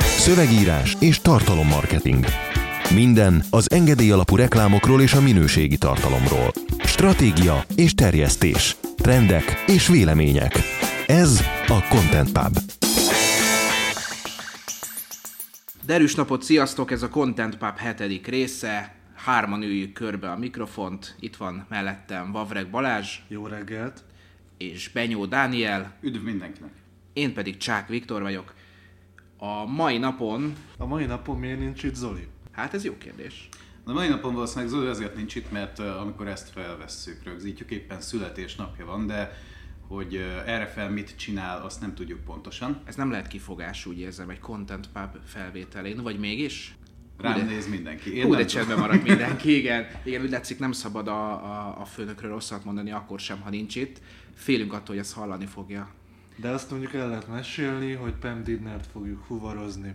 Szövegírás és tartalommarketing. Minden az engedély alapú reklámokról és a minőségi tartalomról. Stratégia és terjesztés. Trendek és vélemények. Ez a Content Pub. Derűs napot, sziasztok! Ez a Content Pub hetedik része. Hárman üljük körbe a mikrofont. Itt van mellettem Vavreg Balázs Jó reggelt! és Benyó Dániel. Üdv mindenkinek! Én pedig Csák Viktor vagyok. A mai napon, A mai napon miért nincs itt Zoli? hát ez jó kérdés. De mai napon valószínűleg Zoli azért nincs itt, mert uh, amikor ezt felvesszük, rögzítjük, éppen születésnapja van, de hogy uh, erre fel mit csinál, azt nem tudjuk pontosan. Ez nem lehet kifogás, úgy érzem, egy Content Pub felvételén, vagy mégis? Rám Hú, de- néz mindenki. Én Hú, de csendben marad mindenki, igen. Igen, úgy látszik, nem szabad a, a, a főnökről rosszat mondani, akkor sem, ha nincs itt. Félünk attól, hogy ezt hallani fogja. De azt mondjuk el lehet mesélni, hogy Pam Didnert fogjuk fuvarozni.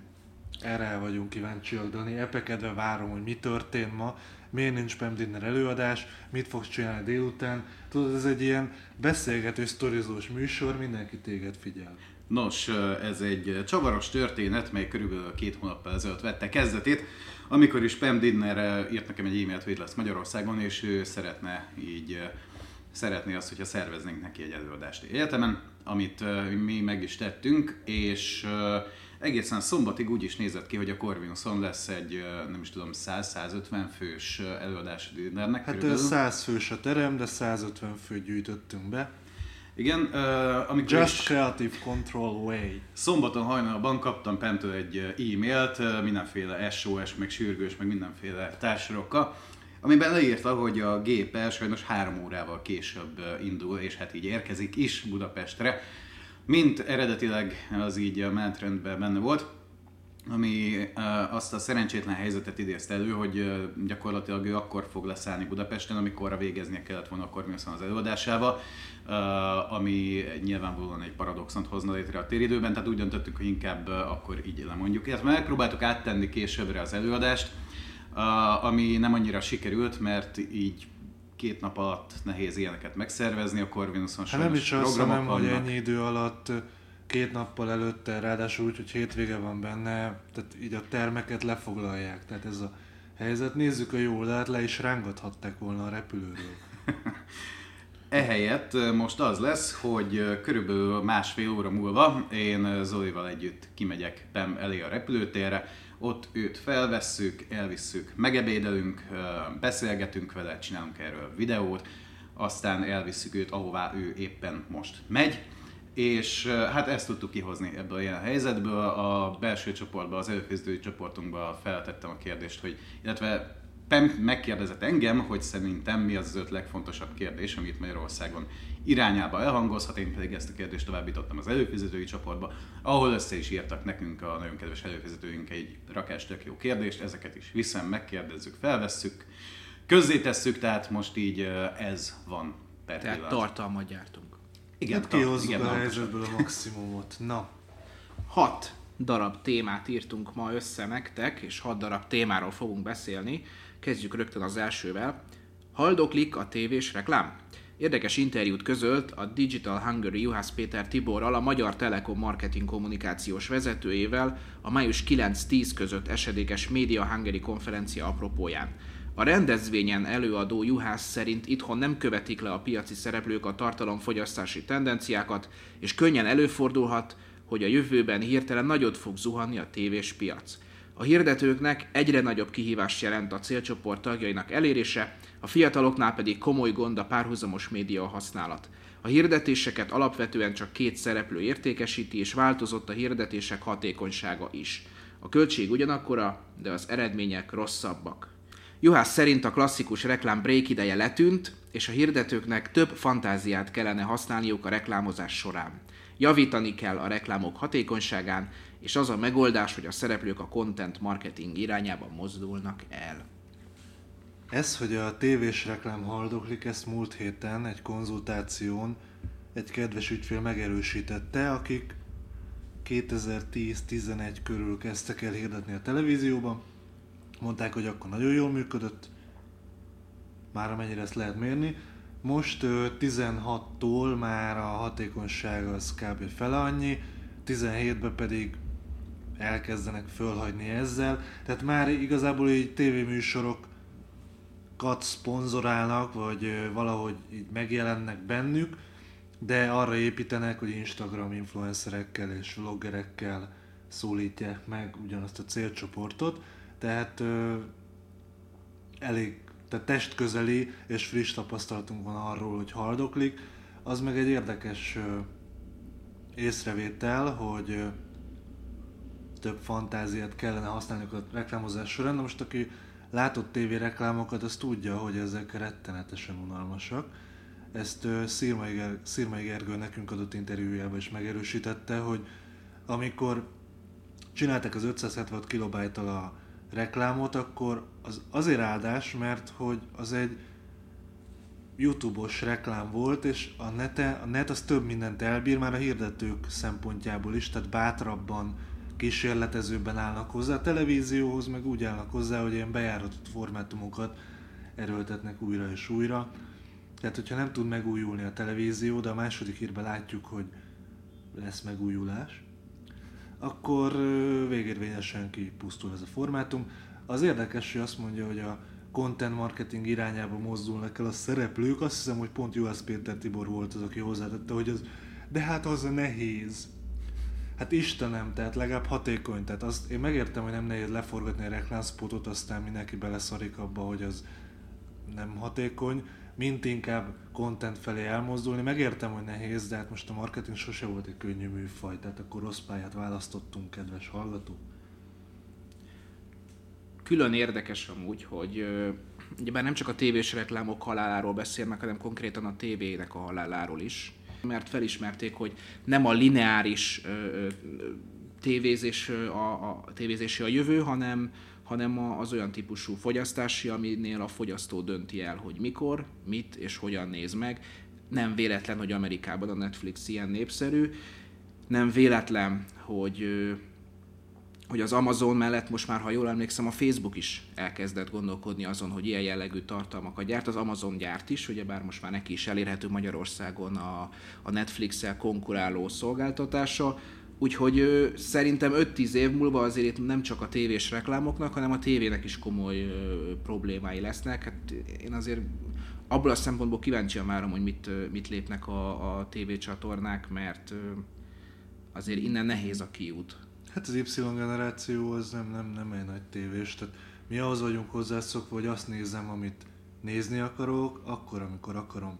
Erre el vagyunk kíváncsiak, Dani. Epekedve várom, hogy mi történt ma, miért nincs Pam Didner előadás, mit fogsz csinálni délután. Tudod, ez egy ilyen beszélgető, sztorizós műsor, mindenki téged figyel. Nos, ez egy csavaros történet, mely körülbelül két hónappal ezelőtt vette kezdetét, amikor is Pam Didner írt nekem egy e-mailt, hogy lesz Magyarországon, és ő szeretne így szeretné azt, hogyha szerveznénk neki egy előadást egyetemen, amit mi meg is tettünk, és egészen szombatig úgy is nézett ki, hogy a Corvinuson lesz egy, nem is tudom, 100-150 fős előadás Didnernek. Hát körülbelül. 100 fős a terem, de 150 főt gyűjtöttünk be. Igen, uh, amikor Just Creative Control Way. szombaton hajnalban kaptam Pemtől egy e-mailt, mindenféle SOS, meg sürgős, meg mindenféle társorokkal, amiben leírta, hogy a gépe sajnos három órával később indul, és hát így érkezik is Budapestre, mint eredetileg az így a menetrendben benne volt, ami azt a szerencsétlen helyzetet idézte elő, hogy gyakorlatilag ő akkor fog leszállni Budapesten, amikor végeznie kellett volna a Corvinusson az előadásával, ami nyilvánvalóan egy paradoxont hozna létre a téridőben, tehát úgy döntöttük, hogy inkább akkor így lemondjuk. Illetve megpróbáltuk áttenni későbbre az előadást, ami nem annyira sikerült, mert így két nap alatt nehéz ilyeneket megszervezni, a Corvinuson Hát nem is azt, hanem, hogy vannak. ennyi idő alatt két nappal előtte, ráadásul úgy, hogy hétvége van benne, tehát így a termeket lefoglalják. Tehát ez a helyzet. Nézzük a jó oldalt, le is rángathatták volna a repülőről. Ehelyett most az lesz, hogy körülbelül másfél óra múlva én Zolival együtt kimegyek Pem elé a repülőtérre, ott őt felvesszük, elvisszük, megebédelünk, beszélgetünk vele, csinálunk erről videót, aztán elvisszük őt, ahová ő éppen most megy, és hát ezt tudtuk kihozni ebből a ilyen helyzetből. A belső csoportban, az előkészítői csoportunkban feltettem a kérdést, hogy, illetve Pem megkérdezett engem, hogy szerintem mi az az öt legfontosabb kérdés, amit Magyarországon irányába elhangozhat, én pedig ezt a kérdést továbbítottam az előfizetői csoportba, ahol össze is írtak nekünk a nagyon kedves előfizetőink egy rakás tök jó kérdést, ezeket is viszem, megkérdezzük, felvesszük, közzétesszük, tehát most így ez van per Tehát pillanat. tartalmat gyártunk. Igen, Hát kihozzuk igen, a helyzetből a maximumot. Na, Hat darab témát írtunk ma össze nektek, és hat darab témáról fogunk beszélni. Kezdjük rögtön az elsővel. Haldoklik a tévés reklám? Érdekes interjút közölt a Digital Hungary Juhász Péter Tiborral, a Magyar Telekom marketing kommunikációs vezetőjével a május 9-10 között esedékes Media Hungary konferencia apropóján. A rendezvényen előadó Juhász szerint itthon nem követik le a piaci szereplők a tartalomfogyasztási tendenciákat, és könnyen előfordulhat, hogy a jövőben hirtelen nagyot fog zuhanni a tévés piac. A hirdetőknek egyre nagyobb kihívást jelent a célcsoport tagjainak elérése, a fiataloknál pedig komoly gond a párhuzamos média használat. A hirdetéseket alapvetően csak két szereplő értékesíti, és változott a hirdetések hatékonysága is. A költség ugyanakkora, de az eredmények rosszabbak. Juhász szerint a klasszikus reklám break ideje letűnt, és a hirdetőknek több fantáziát kellene használniuk a reklámozás során. Javítani kell a reklámok hatékonyságán, és az a megoldás, hogy a szereplők a content marketing irányába mozdulnak el. ez, hogy a tévés reklám haldoklik, ezt múlt héten egy konzultáción egy kedves ügyfél megerősítette, akik 2010-11 körül kezdtek el hirdetni a televízióban. Mondták, hogy akkor nagyon jól működött, már amennyire ezt lehet mérni. Most ö, 16-tól már a hatékonyság az kb. fele annyi, 17-ben pedig elkezdenek fölhagyni ezzel. Tehát már igazából így tévéműsorokat szponzorálnak, vagy valahogy így megjelennek bennük, de arra építenek, hogy Instagram influencerekkel és vloggerekkel szólítják meg ugyanazt a célcsoportot. Tehát ö, elég tehát testközeli és friss tapasztalatunk van arról, hogy haldoklik. Az meg egy érdekes ö, észrevétel, hogy ö, több fantáziát kellene használni a reklámozás során. Na most aki látott tévé reklámokat, az tudja, hogy ezek rettenetesen unalmasak. Ezt Szirmai, Ger- Szirmai Gergő nekünk adott interjújában is megerősítette, hogy amikor csináltak az 576 kilobájttal a reklámot, akkor az azért áldás, mert hogy az egy YouTube-os reklám volt, és a, nete, a net az több mindent elbír, már a hirdetők szempontjából is, tehát bátrabban, kísérletezőben állnak hozzá. A televízióhoz meg úgy állnak hozzá, hogy ilyen bejáratott formátumokat erőltetnek újra és újra. Tehát, hogyha nem tud megújulni a televízió, de a második hírben látjuk, hogy lesz megújulás, akkor végérvényesen kipusztul ez a formátum. Az érdekes, hogy azt mondja, hogy a content marketing irányába mozdulnak el a szereplők. Azt hiszem, hogy pont Juhász Péter Tibor volt az, aki hozzátette, hogy az, de hát az a nehéz. Hát Istenem, tehát legalább hatékony. Tehát azt, én megértem, hogy nem nehéz leforgatni a reklámspotot, aztán mindenki beleszarik abba, hogy az nem hatékony, mint inkább content felé elmozdulni. Megértem, hogy nehéz, de hát most a marketing sose volt egy könnyű műfaj, tehát akkor rossz pályát választottunk, kedves hallgató. Külön érdekes amúgy, hogy bár nem csak a tévés reklámok haláláról beszélnek, hanem konkrétan a tévének a haláláról is. Mert felismerték, hogy nem a lineáris ö, ö, tévézés a, a, tévézési a jövő, hanem hanem az olyan típusú fogyasztási, aminél a fogyasztó dönti el, hogy mikor, mit és hogyan néz meg. Nem véletlen, hogy Amerikában a Netflix ilyen népszerű, nem véletlen, hogy hogy az Amazon mellett most már, ha jól emlékszem, a Facebook is elkezdett gondolkodni azon, hogy ilyen jellegű tartalmakat gyárt. Az Amazon gyárt is, ugye bár most már neki is elérhető Magyarországon a, a Netflix-el konkuráló szolgáltatása. Úgyhogy ö, szerintem 5-10 év múlva azért itt nem csak a tévés reklámoknak, hanem a tévének is komoly ö, problémái lesznek. Hát én azért abból a szempontból kíváncsian várom, hogy mit, ö, mit lépnek a, a tévécsatornák, mert ö, azért innen nehéz a kiút. Hát az Y generáció az nem, nem, nem egy nagy tévés, tehát mi ahhoz vagyunk hozzászokva, hogy azt nézem, amit nézni akarok, akkor, amikor akarom.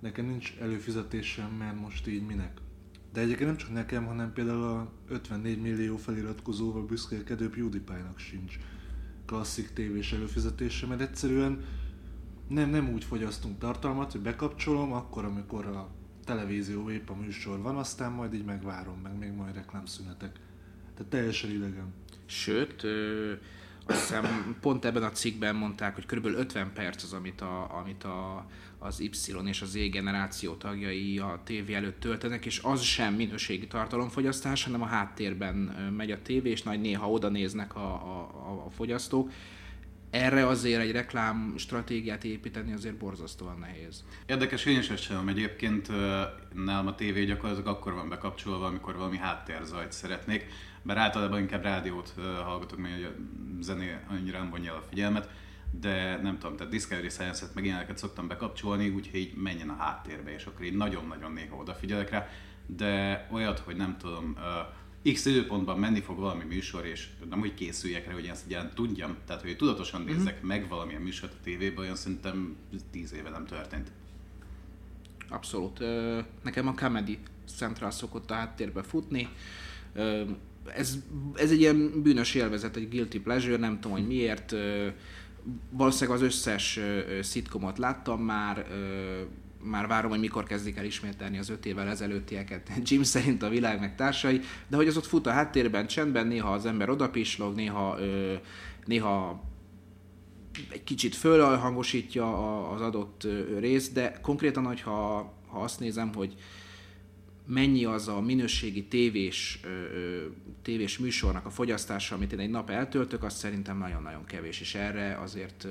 Nekem nincs előfizetésem, mert most így minek. De egyébként nem csak nekem, hanem például a 54 millió feliratkozóval büszkélkedő PewDiePie-nak sincs klasszik tévés előfizetése, mert egyszerűen nem, nem úgy fogyasztunk tartalmat, hogy bekapcsolom, akkor, amikor a televízió épp a műsor van, aztán majd így megvárom, meg még majd reklámszünetek. Tehát teljesen idegen. Sőt, ö, azt hiszem pont ebben a cikkben mondták, hogy kb. 50 perc az, amit, a, amit a, az Y és az Z generáció tagjai a tévé előtt töltenek, és az sem minőségi tartalomfogyasztás, hanem a háttérben megy a tévé, és nagy néha oda néznek a, a, a fogyasztók. Erre azért egy reklám stratégiát építeni azért borzasztóan nehéz. Érdekes, én is ezt sem egyébként nálam a tévé gyakorlatilag akkor van bekapcsolva, amikor valami háttérzajt szeretnék, bár általában inkább rádiót hallgatok, mert a zené annyira nem vonja a figyelmet, de nem tudom, tehát Discovery Science-et meg ilyeneket szoktam bekapcsolni, úgyhogy így menjen a háttérbe, és akkor így nagyon-nagyon néha odafigyelek rá, de olyat, hogy nem tudom, uh, X időpontban menni fog valami műsor, és nem úgy készüljek rá, hogy ezt egyáltalán tudjam, tehát hogy tudatosan mhm. nézzek mm-hmm. meg valamilyen műsort a tévében, olyan szerintem 10 éve nem történt. Abszolút. Nekem a Comedy Central szokott a háttérbe futni ez, ez egy ilyen bűnös élvezet, egy guilty pleasure, nem tudom, hogy miért. Valószínűleg az összes szitkomot láttam már, már várom, hogy mikor kezdik el ismételni az öt évvel ezelőttieket Jim szerint a világ meg társai, de hogy az ott fut a háttérben, csendben, néha az ember odapislog, néha, néha egy kicsit fölhangosítja az adott részt, de konkrétan, hogyha ha azt nézem, hogy mennyi az a minőségi tévés, tévés műsornak a fogyasztása, amit én egy nap eltöltök, az szerintem nagyon-nagyon kevés, és erre azért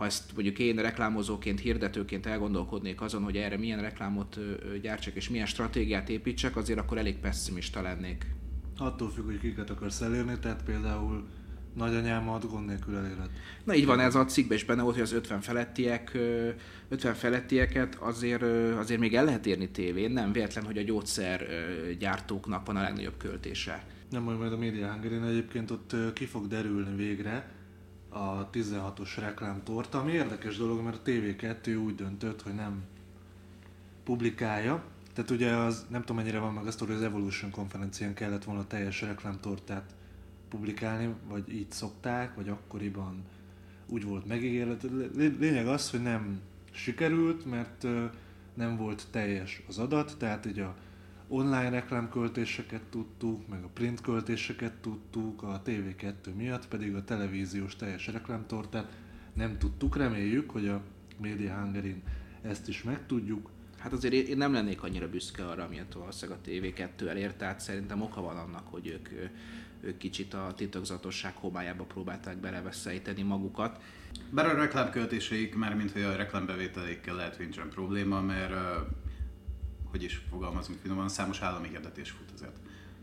ha ezt mondjuk én reklámozóként, hirdetőként elgondolkodnék azon, hogy erre milyen reklámot gyártsak és milyen stratégiát építsek, azért akkor elég pessimista lennék. Attól függ, hogy kiket akarsz elérni, tehát például nagyanyámat gond nélkül elérhet. Na így van, ez a cikkben is benne volt, hogy az 50 felettiek, ö, 50 felettieket azért, azért még el lehet érni tévén, nem véletlen, hogy a gyógyszer ö, gyártóknak van a legnagyobb költése. Nem majd majd a Media hungary egyébként ott ki fog derülni végre a 16-os reklámtorta, ami érdekes dolog, mert a TV2 úgy döntött, hogy nem publikálja. Tehát ugye az, nem tudom mennyire van meg azt, hogy az Evolution konferencián kellett volna a teljes reklámtortát publikálni, vagy így szokták, vagy akkoriban úgy volt megígérve. Lé- Lényeg az, hogy nem sikerült, mert nem volt teljes az adat, tehát így a online reklámköltéseket tudtuk, meg a print költéseket tudtuk, a TV2 miatt pedig a televíziós teljes reklámtortát nem tudtuk. Reméljük, hogy a Media hungary ezt is megtudjuk. Hát azért én nem lennék annyira büszke arra, amilyet valószínűleg a TV2 elért, tehát szerintem oka van annak, hogy ők, ők kicsit a titokzatosság homályába próbálták beleveszejteni magukat. Bár a reklámköltéseik, már mint hogy a reklámbevételékkel lehet, hogy nincsen probléma, mert hogy is fogalmazunk finoman, számos állami hirdetés fut azért.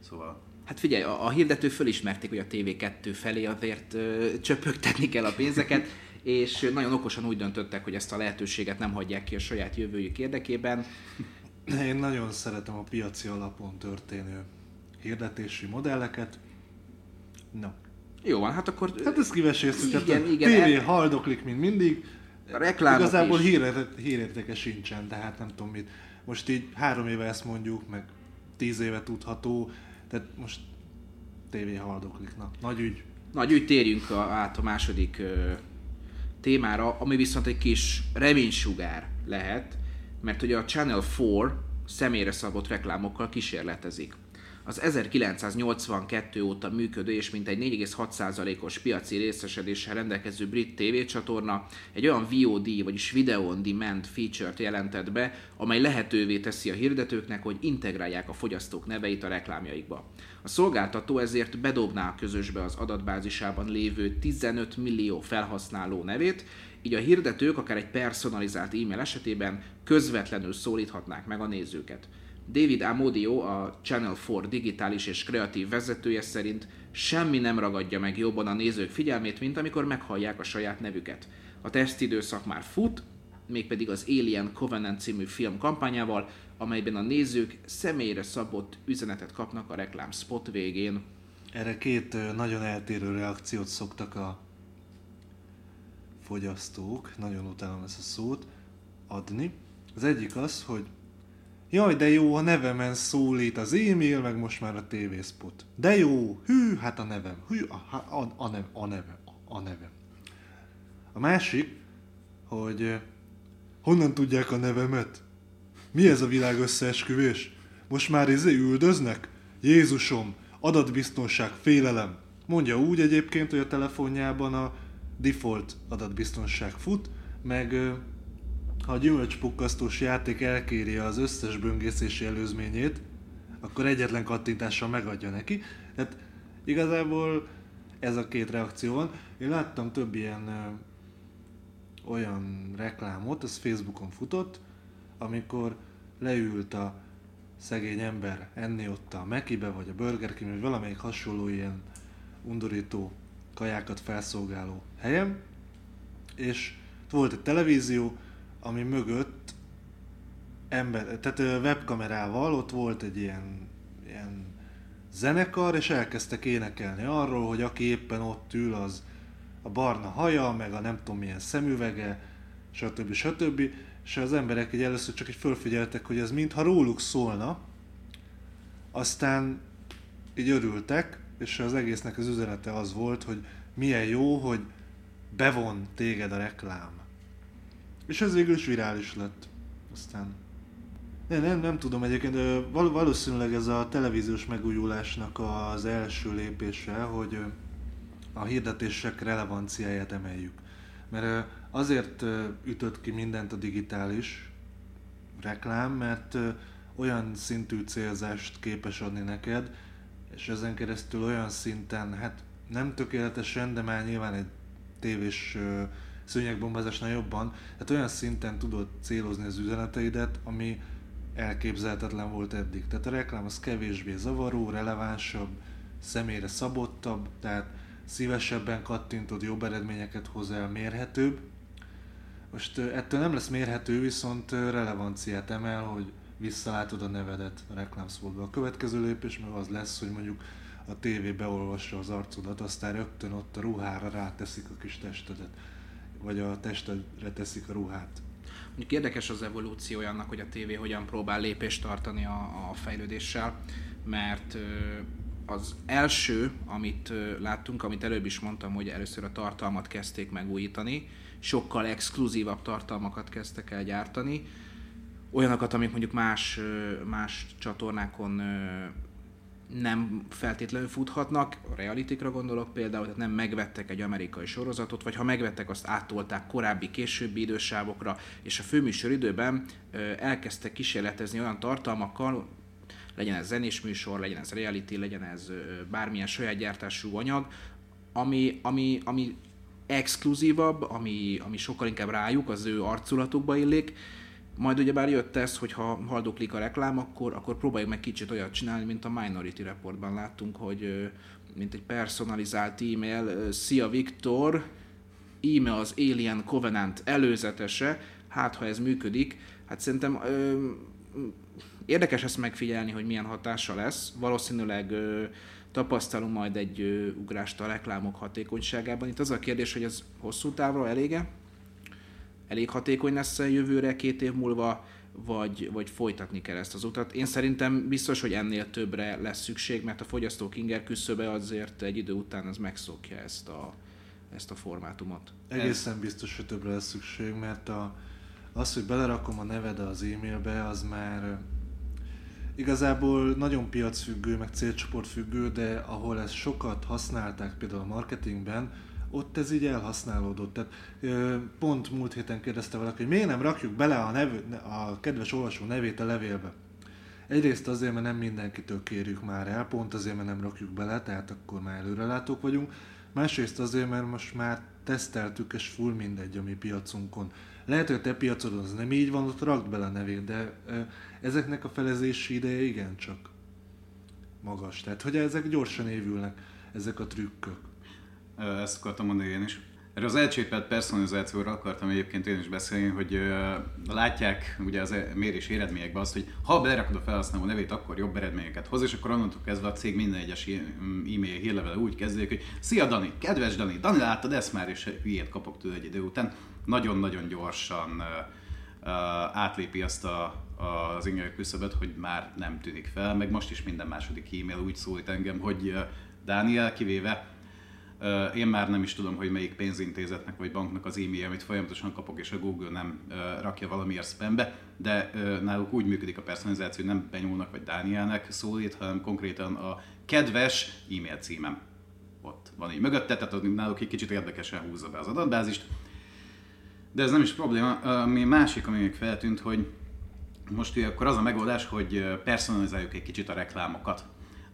Szóval Hát figyelj, a, a hirdető fölismerték, hogy a TV2 felé azért ö, csöpögtetni kell a pénzeket, és nagyon okosan úgy döntöttek, hogy ezt a lehetőséget nem hagyják ki a saját jövőjük érdekében. Én nagyon szeretem a piaci alapon történő hirdetési modelleket. No. Jó van, hát akkor Hát ezt kiveséztük, Igen, tehát a igen, TV el- haldoklik, mint mindig. a reklámok Igazából is. hírért, hírértéke sincsen, tehát nem tudom mit. Most így három éve ezt mondjuk, meg tíz éve tudható, tehát most TV haldoklik, na, nagy ügy. Nagy úgy térjünk a, át a második ö, témára, ami viszont egy kis reménysugár lehet, mert ugye a Channel 4 személyre szabott reklámokkal kísérletezik. Az 1982 óta működő és mintegy 4,6%-os piaci részesedéssel rendelkező brit tévécsatorna egy olyan VOD, vagyis Video on Demand feature-t jelentett be, amely lehetővé teszi a hirdetőknek, hogy integrálják a fogyasztók neveit a reklámjaikba. A szolgáltató ezért bedobná a közösbe az adatbázisában lévő 15 millió felhasználó nevét, így a hirdetők akár egy personalizált e-mail esetében közvetlenül szólíthatnák meg a nézőket. David Amodio, a Channel 4 digitális és kreatív vezetője szerint semmi nem ragadja meg jobban a nézők figyelmét, mint amikor meghallják a saját nevüket. A tesztidőszak már fut, mégpedig az Alien Covenant című film kampányával, amelyben a nézők személyre szabott üzenetet kapnak a reklám spot végén. Erre két nagyon eltérő reakciót szoktak a fogyasztók, nagyon utálom ezt a szót, adni. Az egyik az, hogy jaj, de jó, a nevemen szólít az e-mail, meg most már a TV spot. De jó, hű, hát a nevem, hű, a, a, a, nev, a nevem, a nevem. A másik, hogy ö, honnan tudják a nevemet? Mi ez a világ összeesküvés? Most már izé üldöznek? Jézusom, adatbiztonság, félelem. Mondja úgy egyébként, hogy a telefonjában a default adatbiztonság fut, meg ö, ha a gyümölcspukkasztós játék elkéri az összes böngészési előzményét, akkor egyetlen kattintással megadja neki. Tehát igazából ez a két reakció van. Én láttam több ilyen ö, olyan reklámot, ez Facebookon futott, amikor leült a szegény ember enni ott a Mekibe, vagy a Burger King, vagy valamelyik hasonló ilyen undorító kajákat felszolgáló helyem, és volt egy televízió, ami mögött ember, tehát webkamerával ott volt egy ilyen, ilyen zenekar, és elkezdtek énekelni arról, hogy aki éppen ott ül, az a barna haja, meg a nem tudom milyen szemüvege, stb. stb. És az emberek így először csak így fölfigyeltek, hogy ez mintha róluk szólna, aztán így örültek, és az egésznek az üzenete az volt, hogy milyen jó, hogy bevon téged a reklám. És ez végül is virális lett. Aztán... Nem, nem, nem tudom egyébként, val- valószínűleg ez a televíziós megújulásnak az első lépése, hogy a hirdetések relevanciáját emeljük. Mert azért ütött ki mindent a digitális reklám, mert olyan szintű célzást képes adni neked, és ezen keresztül olyan szinten, hát nem tökéletesen, de már nyilván egy tévés szőnyegbombázásnál jobban, hát olyan szinten tudod célozni az üzeneteidet, ami elképzelhetetlen volt eddig. Tehát a reklám az kevésbé zavaró, relevánsabb, személyre szabottabb, tehát szívesebben kattintod, jobb eredményeket hoz el, mérhetőbb. Most ettől nem lesz mérhető, viszont relevanciát emel, hogy visszalátod a nevedet a reklámszpotba. A következő lépés meg az lesz, hogy mondjuk a tévé beolvassa az arcodat, aztán rögtön ott a ruhára ráteszik a kis testedet, vagy a testedre teszik a ruhát. Mondjuk érdekes az evolúciója annak, hogy a tévé hogyan próbál lépést tartani a, a fejlődéssel, mert az első, amit láttunk, amit előbb is mondtam, hogy először a tartalmat kezdték megújítani, sokkal exkluzívabb tartalmakat kezdtek el gyártani, olyanokat, amik mondjuk más, más csatornákon nem feltétlenül futhatnak, a realitikra gondolok például, tehát nem megvettek egy amerikai sorozatot, vagy ha megvettek, azt áttolták korábbi, későbbi idősávokra, és a főműsor időben elkezdtek kísérletezni olyan tartalmakkal, legyen ez zenés műsor, legyen ez reality, legyen ez bármilyen saját gyártású anyag, ami, ami, ami exkluzívabb, ami, ami sokkal inkább rájuk, az ő arculatukba illik, majd ugye bár jött ez, hogy ha haldoklik a reklám, akkor, akkor próbáljuk meg kicsit olyat csinálni, mint a Minority Reportban láttunk, hogy mint egy personalizált e-mail, Szia Viktor, íme az Alien Covenant előzetese, hát ha ez működik, hát szerintem ö, érdekes ezt megfigyelni, hogy milyen hatása lesz. Valószínűleg ö, tapasztalunk majd egy ö, ugrást a reklámok hatékonyságában. Itt az a kérdés, hogy ez hosszú távra elége? Elég hatékony lesz jövőre, két év múlva, vagy, vagy folytatni kell ezt az utat. Én szerintem biztos, hogy ennél többre lesz szükség, mert a fogyasztók inger küszöbe azért egy idő után az megszokja ezt a, ezt a formátumot. Egészen biztos, hogy többre lesz szükség, mert a, az, hogy belerakom a neved az e-mailbe, az már igazából nagyon piacfüggő, meg célcsoportfüggő, de ahol ezt sokat használták például a marketingben, ott ez így elhasználódott. Tehát pont múlt héten kérdezte valaki, hogy miért nem rakjuk bele a, nevű, a kedves olvasó nevét a levélbe. Egyrészt azért, mert nem mindenkitől kérjük már el, pont azért, mert nem rakjuk bele, tehát akkor már előrelátók vagyunk. Másrészt azért, mert most már teszteltük, és full mindegy a mi piacunkon. Lehet, hogy a te piacodon az nem így van, ott rakd bele a nevét, de ezeknek a felezési ideje igencsak magas. Tehát, hogy ezek gyorsan évülnek, ezek a trükkök ezt akartam mondani én is. Erről az elcsépelt personalizációra akartam egyébként én is beszélni, hogy látják ugye az e- mérés eredményekben azt, hogy ha belerakod a felhasználó nevét, akkor jobb eredményeket hoz, és akkor onnantól kezdve a cég minden egyes e-mail hírlevele úgy kezdődik, hogy Szia Dani, kedves Dani, Dani láttad ezt már, és hülyét kapok tőle egy idő után. Nagyon-nagyon gyorsan átlépi azt a, az inger küszöböt, hogy már nem tűnik fel, meg most is minden második e-mail úgy szólít engem, hogy uh, Dániel kivéve én már nem is tudom, hogy melyik pénzintézetnek vagy banknak az e-mail, amit folyamatosan kapok, és a Google nem rakja valamiért spambe, de náluk úgy működik a personalizáció, hogy nem Benyúlnak vagy Dánielnek szólít, hanem konkrétan a kedves e-mail címem ott van így mögötte, tehát náluk egy kicsit érdekesen húzza be az adatbázist. De ez nem is probléma. Ami másik, ami még feltűnt, hogy most ugye akkor az a megoldás, hogy personalizáljuk egy kicsit a reklámokat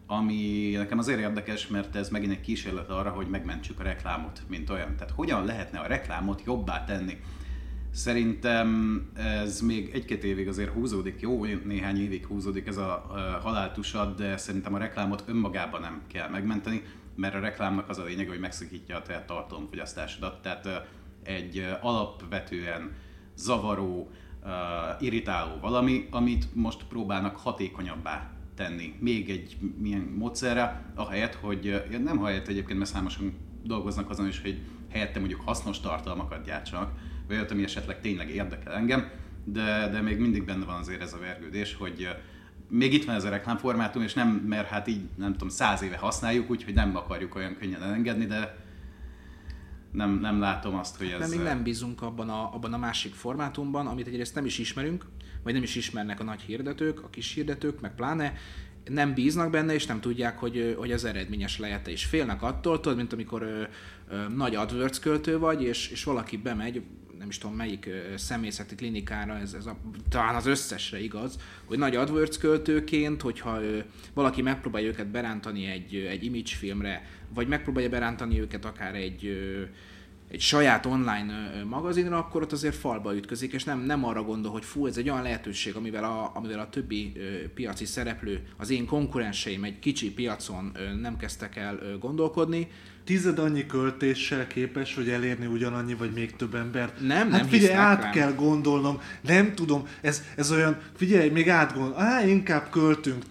ami nekem azért érdekes, mert ez megint egy kísérlet arra, hogy megmentsük a reklámot, mint olyan. Tehát hogyan lehetne a reklámot jobbá tenni? Szerintem ez még egy-két évig azért húzódik, jó néhány évig húzódik ez a haláltusad, de szerintem a reklámot önmagában nem kell megmenteni, mert a reklámnak az a lényeg, hogy megszakítja a te tartalomfogyasztásodat. Tehát egy alapvetően zavaró, irritáló valami, amit most próbálnak hatékonyabbá tenni még egy milyen módszerre, ahelyett, hogy nem helyett egyébként, mert számosan dolgoznak azon is, hogy helyette mondjuk hasznos tartalmakat gyártsanak, vagy olyat, ami esetleg tényleg érdekel engem, de, de még mindig benne van azért ez a vergődés, hogy még itt van ez a reklámformátum, és nem, mert hát így nem tudom, száz éve használjuk, úgyhogy nem akarjuk olyan könnyen elengedni, de nem, nem látom azt, hogy ez... Nem, még nem bízunk abban a, abban a másik formátumban, amit egyrészt nem is ismerünk, vagy nem is ismernek a nagy hirdetők, a kis hirdetők, meg pláne, nem bíznak benne, és nem tudják, hogy, hogy az eredményes lehet és félnek attól, tudod, mint amikor ö, ö, nagy AdWords költő vagy, és, és valaki bemegy, nem is tudom melyik személyzeti klinikára, ez, ez a, talán az összesre igaz, hogy nagy AdWords költőként, hogyha ö, valaki megpróbálja őket berántani egy, egy image filmre, vagy megpróbálja berántani őket akár egy, ö, egy saját online magazinra, akkor ott azért falba ütközik, és nem, nem arra gondol, hogy fú, ez egy olyan lehetőség, amivel a, amivel a többi piaci szereplő, az én konkurenseim egy kicsi piacon nem kezdtek el gondolkodni, tized annyi költéssel képes, hogy elérni ugyanannyi, vagy még több embert. Nem, hát nem figyelj, át rám. kell gondolnom, nem tudom, ez, ez olyan, figyelj, még átgondol, á, inkább költünk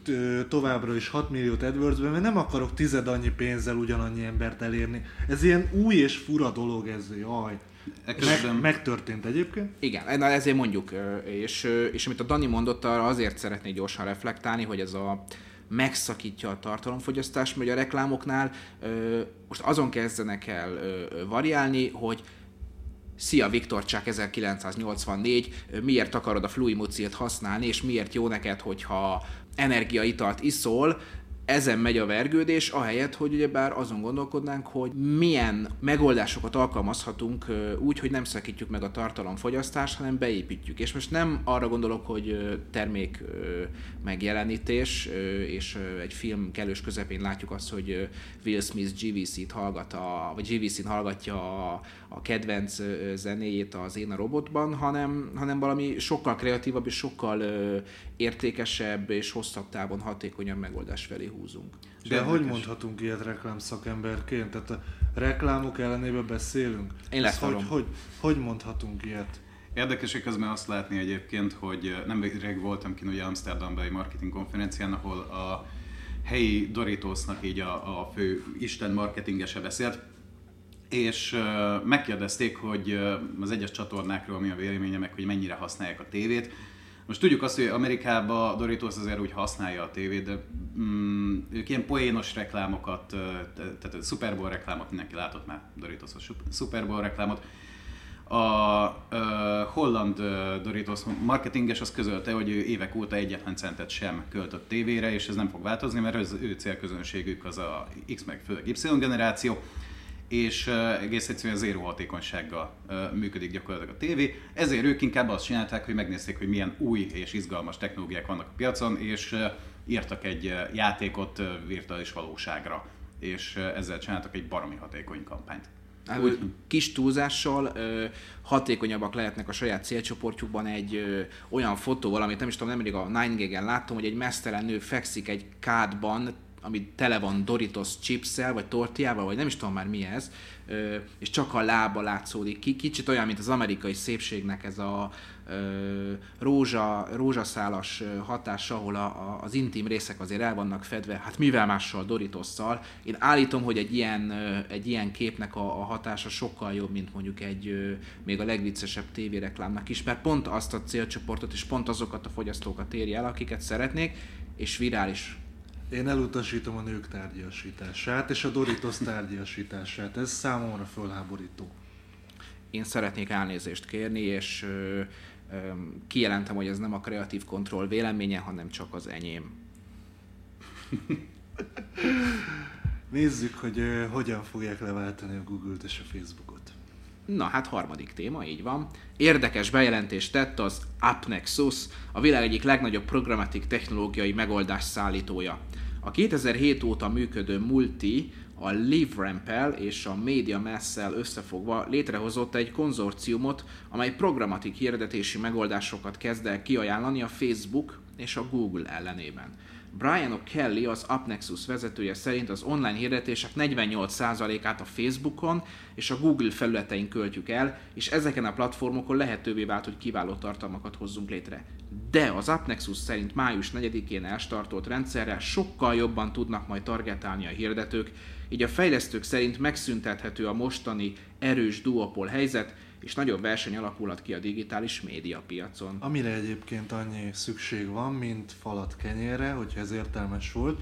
továbbra is 6 milliót adwords mert nem akarok tized annyi pénzzel ugyanannyi embert elérni. Ez ilyen új és fura dolog ez, jaj. Meg, megtörtént egyébként? Igen, na ezért mondjuk, és, és amit a Dani mondott, arra azért szeretnék gyorsan reflektálni, hogy ez a megszakítja a tartalomfogyasztást, mert a reklámoknál ö, most azon kezdenek el ö, variálni, hogy Szia Viktor, csak 1984, miért akarod a Fluimucilt használni, és miért jó neked, hogyha energiaitalt iszol, ezen megy a vergődés, ahelyett, hogy ugyebár azon gondolkodnánk, hogy milyen megoldásokat alkalmazhatunk úgy, hogy nem szakítjuk meg a tartalomfogyasztást, hanem beépítjük. És most nem arra gondolok, hogy termék megjelenítés, és egy film kellős közepén látjuk azt, hogy Will Smith GVC-t hallgat, a, vagy GVC-n hallgatja a, a kedvenc zenéjét az Én a robotban, hanem, hanem valami sokkal kreatívabb és sokkal értékesebb és hosszabb távon hatékonyabb megoldás felé húzunk. De hogy mondhatunk ilyet reklám szakemberként? Tehát a reklámok ellenébe beszélünk? Én hogy, hogy, hogy mondhatunk ilyet? Érdekes, hogy közben azt látni egyébként, hogy nem rég voltam kint ugye Amsterdamban egy marketing konferencián, ahol a helyi Doritosnak így a, a fő Isten marketingese beszélt, és megkérdezték, hogy az egyes csatornákról mi a véleménye, meg hogy mennyire használják a tévét. Most tudjuk azt, hogy Amerikában Doritos azért úgy használja a tévét, de mm, ők ilyen poénos reklámokat, tehát a Super Bowl reklámot, mindenki látott már Doritos a Super Bowl reklámot, a uh, holland Doritos marketinges az közölte, hogy ő évek óta egyetlen centet sem költött tévére, és ez nem fog változni, mert az ő célközönségük az a X meg főleg Y generáció, és egész egyszerűen zéró hatékonysággal működik gyakorlatilag a tévé. Ezért ők inkább azt csinálták, hogy megnézték, hogy milyen új és izgalmas technológiák vannak a piacon, és írtak egy játékot virtuális valóságra, és ezzel csináltak egy baromi hatékony kampányt. Hát, úgy, kis túlzással ö, hatékonyabbak lehetnek a saját célcsoportjukban egy ö, olyan fotóval, amit nem is tudom, nemrég a 9 en láttam, hogy egy mesztelen nő fekszik egy kádban, ami tele van Doritos chipszel, vagy tortiával, vagy nem is tudom már mi ez, ö, és csak a lába látszódik ki. Kicsit olyan, mint az amerikai szépségnek ez a ö, rózsa, rózsaszálas hatás, ahol a, a, az intim részek azért el vannak fedve, hát mivel mással, Doritosszal. Én állítom, hogy egy ilyen, egy ilyen képnek a, a hatása sokkal jobb, mint mondjuk egy még a legviccesebb tévéreklámnak is, mert pont azt a célcsoportot és pont azokat a fogyasztókat éri el, akiket szeretnék, és virális én elutasítom a nők tárgyasítását és a Doritos tárgyasítását. Ez számomra fölháborító. Én szeretnék elnézést kérni, és ö, ö, kijelentem, hogy ez nem a kreatív kontroll véleménye, hanem csak az enyém. Nézzük, hogy ö, hogyan fogják leváltani a Google-t és a Facebookot. Na hát harmadik téma, így van. Érdekes bejelentést tett az AppNexus, a világ egyik legnagyobb programatik technológiai megoldás szállítója. A 2007 óta működő Multi a LiveRamp-el és a Media Mass-szel összefogva létrehozott egy konzorciumot, amely programatik hirdetési megoldásokat kezd el kiajánlani a Facebook és a Google ellenében. Brian O'Kelly, az AppNexus vezetője szerint az online hirdetések 48%-át a Facebookon és a Google felületein költjük el, és ezeken a platformokon lehetővé vált, hogy kiváló tartalmakat hozzunk létre. De az AppNexus szerint május 4-én elstartolt rendszerrel sokkal jobban tudnak majd targetálni a hirdetők, így a fejlesztők szerint megszüntethető a mostani erős duopol helyzet, és nagyobb verseny alakulhat ki a digitális média piacon. Amire egyébként annyi szükség van, mint falat kenyérre, hogyha ez értelmes volt,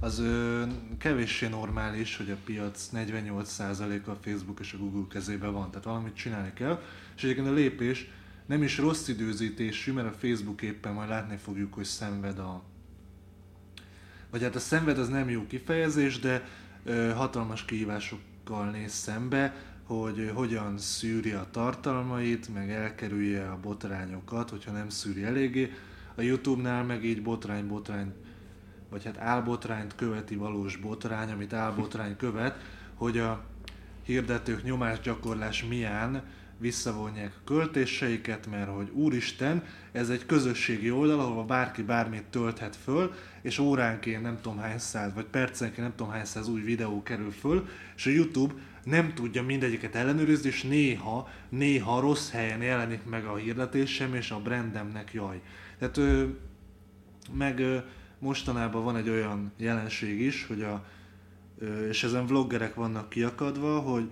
az ö, kevéssé normális, hogy a piac 48%-a a Facebook és a Google kezében van, tehát valamit csinálni kell, és egyébként a lépés nem is rossz időzítésű, mert a Facebook éppen majd látni fogjuk, hogy szenved a... Vagy hát a szenved az nem jó kifejezés, de ö, hatalmas kihívásokkal néz szembe, hogy hogyan szűri a tartalmait, meg elkerülje a botrányokat, hogyha nem szűri eléggé. A Youtube-nál meg így botrány-botrány, vagy hát álbotrányt követi valós botrány, amit álbotrány követ, hogy a hirdetők nyomásgyakorlás mián visszavonják a költéseiket, mert hogy úristen, ez egy közösségi oldal, ahol bárki bármit tölthet föl, és óránként nem tudom hány száz, vagy percenként nem tudom hány száz új videó kerül föl, és a YouTube nem tudja mindegyiket ellenőrizni, és néha, néha rossz helyen jelenik meg a hirdetésem, és a brandemnek jaj. Tehát ö, meg ö, mostanában van egy olyan jelenség is, hogy a, ö, és ezen vloggerek vannak kiakadva, hogy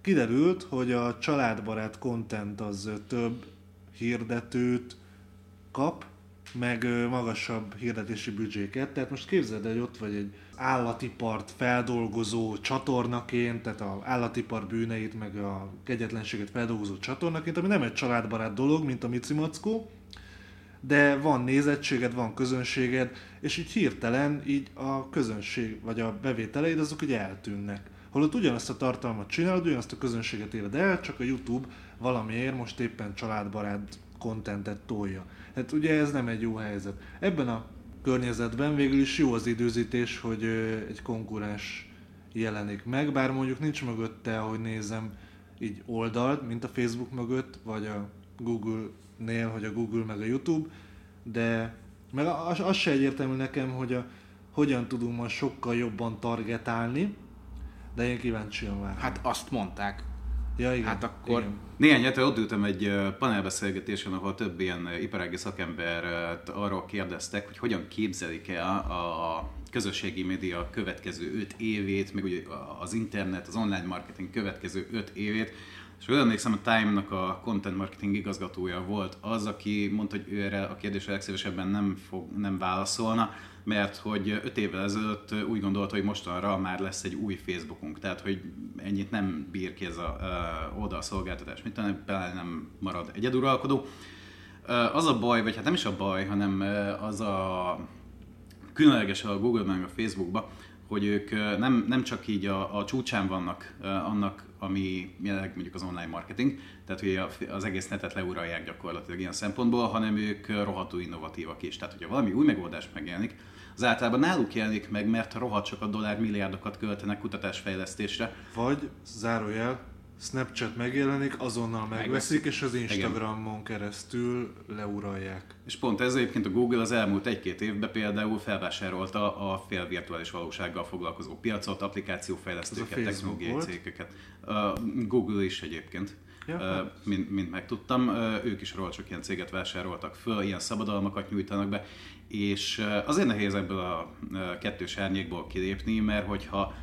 kiderült, hogy a családbarát content az több hirdetőt kap, meg magasabb hirdetési büdzséket. Tehát most képzeld el, hogy ott vagy egy állatipart feldolgozó csatornaként, tehát az állatipar bűneit, meg a kegyetlenséget feldolgozó csatornaként, ami nem egy családbarát dolog, mint a Mici Mackó, de van nézettséged, van közönséged, és így hirtelen így a közönség, vagy a bevételeid azok így eltűnnek. Holott ugyanazt a tartalmat csinálod, ugyanazt a közönséget éred el, csak a YouTube valamiért most éppen családbarát kontentet tolja. Hát ugye ez nem egy jó helyzet. Ebben a környezetben végül is jó az időzítés, hogy egy konkurens jelenik meg, bár mondjuk nincs mögötte, ahogy nézem, így oldalt, mint a Facebook mögött, vagy a Google-nél, hogy a Google meg a YouTube, de meg az, az se egyértelmű nekem, hogy a, hogyan tudunk most sokkal jobban targetálni, de én kíváncsian várom. Hát azt mondták. Ja, igen, hát akkor- Igen. Néhány hete ott ültem egy panelbeszélgetésen, ahol több ilyen iparági szakembert arról kérdeztek, hogy hogyan képzelik el a közösségi média következő 5 évét, meg ugye az internet, az online marketing következő 5 évét. És olyan emlékszem, a Time-nak a content marketing igazgatója volt az, aki mondta, hogy ő erre a kérdésre legszívesebben nem, fog, nem válaszolna, mert hogy 5 évvel ezelőtt úgy gondolta, hogy mostanra már lesz egy új Facebookunk, tehát hogy ennyit nem bír ki ez a uh, oldalszolgáltatás, tudom, például nem marad egyeduralkodó. Uh, az a baj, vagy hát nem is a baj, hanem az a különleges a Google meg a Facebookba, hogy ők nem, nem csak így a, a csúcsán vannak annak, ami jelenleg mondjuk az online marketing, tehát hogy az egész netet leuralják gyakorlatilag ilyen szempontból, hanem ők rohadtul innovatívak is. Tehát, hogyha valami új megoldás megjelenik, az általában náluk jelenik meg, mert rohadt sokat dollár milliárdokat költenek kutatásfejlesztésre, Vagy, zárójel, Snapchat megjelenik, azonnal megveszik, és az Instagramon keresztül leuralják. És pont ez egyébként a Google az elmúlt egy-két évben például felvásárolta a fél virtuális valósággal foglalkozó piacot, applikációfejlesztőket, technológiai volt? cégeket. Google is egyébként. Ja, hát. mint, mint megtudtam, ők is rohadt sok ilyen céget vásároltak föl, ilyen szabadalmakat nyújtanak be, és azért nehéz ebből a kettős árnyékból kilépni, mert hogyha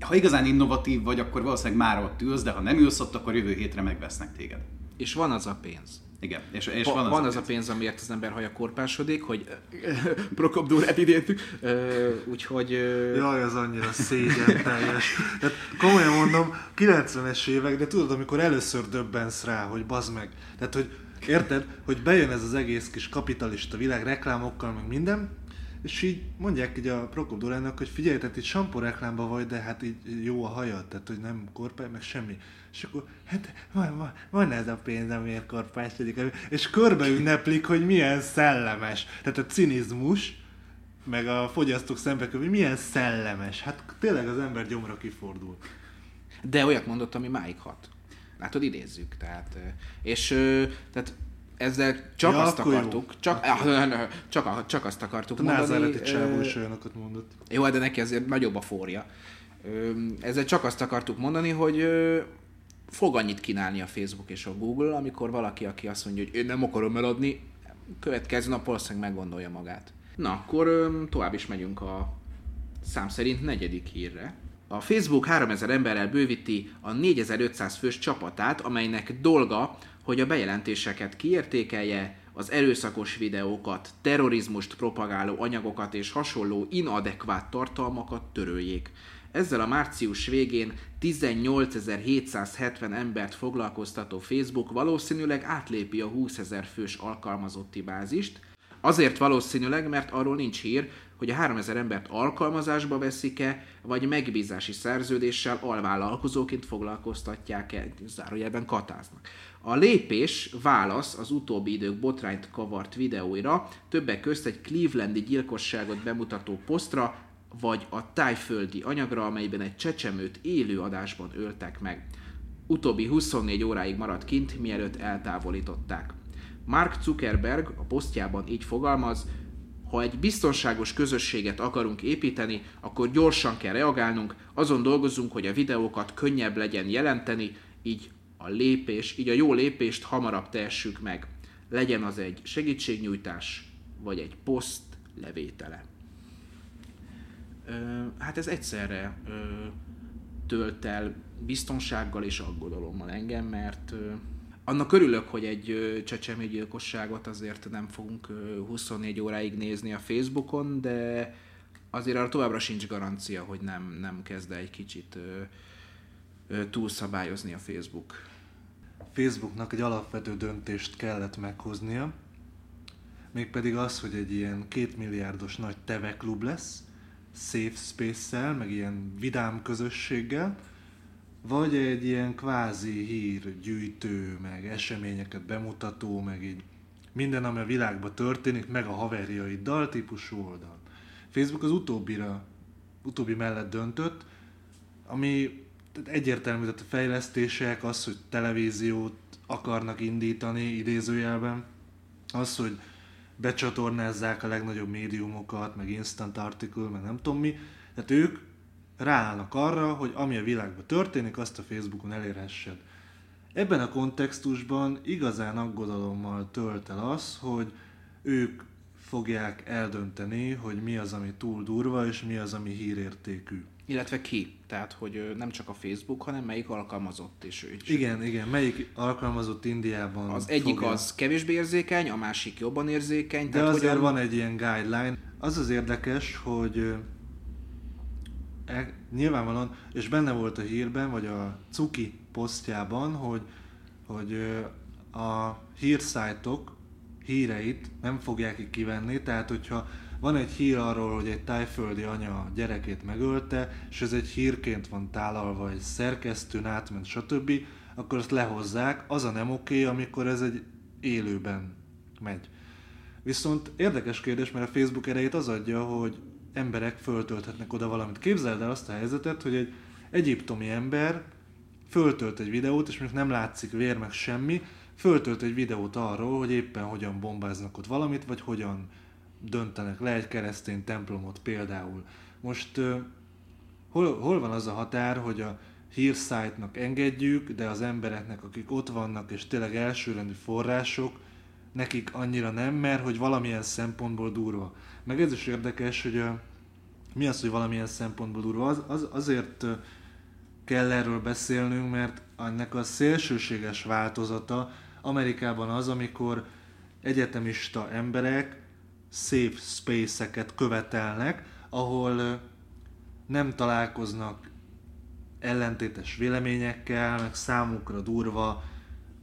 ha igazán innovatív vagy, akkor valószínűleg már ott ülsz, de ha nem ülsz ott, akkor jövő hétre megvesznek téged. És van az a pénz. Igen, és, és Va- van, van az, az a pénz, amiért az ember haja korpásodik, hogy Prokop Durát idéntük, úgyhogy Jaj, az annyira szégyen teljes. Tehát komolyan mondom, 90-es évek, de tudod, amikor először döbbensz rá, hogy bazd meg. Tehát, hogy érted, hogy bejön ez az egész kis kapitalista világ reklámokkal, meg minden, és így mondják így a Prokop Durának, hogy figyelj, tehát itt sampó reklámba vagy, de hát így jó a hajad, tehát hogy nem korpály, meg semmi. És akkor, hát van, van, van ez a pénz, amiért korpásodik. És körbe ünneplik, hogy milyen szellemes. Tehát a cinizmus, meg a fogyasztók szembe hogy milyen szellemes. Hát tényleg az ember gyomra kifordul. de olyat mondott, ami máig hat. Látod, idézzük. Tehát, és tehát ezzel csak Ja, azt akkor jó. akartuk, csak, csak, csak azt akartuk A mondani. názáreti csávó is olyanokat mondott. Jó, de neki azért nagyobb a forja. Ö, Ezzel csak azt akartuk mondani, hogy fog annyit kínálni a Facebook és a Google, amikor valaki, aki azt mondja, hogy én nem akarom eladni, következő nap valószínűleg meggondolja magát. Na, akkor tovább is megyünk a szám szerint negyedik hírre. A Facebook 3000 emberrel bővíti a 4500 fős csapatát, amelynek dolga, hogy a bejelentéseket kiértékelje, az erőszakos videókat, terrorizmust propagáló anyagokat és hasonló inadekvát tartalmakat töröljék. Ezzel a március végén 18.770 embert foglalkoztató Facebook valószínűleg átlépi a 20 ezer fős alkalmazotti bázist, Azért valószínűleg, mert arról nincs hír, hogy a 3000 embert alkalmazásba veszik-e, vagy megbízási szerződéssel alvállalkozóként foglalkoztatják-e, zárójelben katáznak. A lépés válasz az utóbbi idők botrányt kavart videóira, többek közt egy clevelandi gyilkosságot bemutató posztra, vagy a tájföldi anyagra, amelyben egy csecsemőt élő adásban öltek meg. Utóbbi 24 óráig maradt kint, mielőtt eltávolították. Mark Zuckerberg a posztjában így fogalmaz, ha egy biztonságos közösséget akarunk építeni, akkor gyorsan kell reagálnunk, azon dolgozunk, hogy a videókat könnyebb legyen jelenteni, így a lépés, így a jó lépést hamarabb tehessük meg. Legyen az egy segítségnyújtás, vagy egy poszt levétele. Hát ez egyszerre ö, tölt el biztonsággal és aggodalommal engem, mert annak örülök, hogy egy csecsemőgyilkosságot azért nem fogunk 24 óráig nézni a Facebookon, de azért arra továbbra sincs garancia, hogy nem, nem kezd egy kicsit túlszabályozni a Facebook. Facebooknak egy alapvető döntést kellett meghoznia, mégpedig az, hogy egy ilyen két milliárdos nagy teveklub lesz, safe space-szel, meg ilyen vidám közösséggel, vagy egy ilyen kvázi hírgyűjtő, meg eseményeket bemutató, meg így minden, ami a világban történik, meg a haverjaiddal típusú oldal. Facebook az utóbbira, utóbbi mellett döntött, ami egyértelmű, tehát a fejlesztések, az, hogy televíziót akarnak indítani idézőjelben, az, hogy becsatornázzák a legnagyobb médiumokat, meg instant article, meg nem tudom mi, tehát ők ráállnak arra, hogy ami a világban történik, azt a Facebookon elérhessed. Ebben a kontextusban igazán aggodalommal tölt el az, hogy ők fogják eldönteni, hogy mi az, ami túl durva, és mi az, ami hírértékű. Illetve ki? Tehát, hogy nem csak a Facebook, hanem melyik alkalmazott és ő is. Igen, igen, melyik alkalmazott Indiában Az egyik fogja... az kevésbé érzékeny, a másik jobban érzékeny. De azért hogyan... van egy ilyen guideline. Az az érdekes, hogy e, nyilvánvalóan, és benne volt a hírben, vagy a Cuki posztjában, hogy, hogy a hírszájtok híreit nem fogják ki kivenni, tehát hogyha van egy hír arról, hogy egy tájföldi anya gyerekét megölte, és ez egy hírként van tálalva, egy szerkesztőn átment, stb., akkor azt lehozzák. Az a nem oké, amikor ez egy élőben megy. Viszont érdekes kérdés, mert a Facebook erejét az adja, hogy emberek föltölthetnek oda valamit. Képzeld el azt a helyzetet, hogy egy egyiptomi ember föltölt egy videót, és még nem látszik vér meg semmi, föltölt egy videót arról, hogy éppen hogyan bombáznak ott valamit, vagy hogyan döntenek le egy keresztény templomot például. Most hol, hol van az a határ, hogy a hírszájtnak engedjük, de az embereknek, akik ott vannak, és tényleg elsőrendű források, nekik annyira nem, mert hogy valamilyen szempontból durva. Meg ez is érdekes, hogy a, mi az, hogy valamilyen szempontból durva. Az, az, azért kell erről beszélnünk, mert ennek a szélsőséges változata Amerikában az, amikor egyetemista emberek safe space-eket követelnek, ahol nem találkoznak ellentétes véleményekkel, meg számukra durva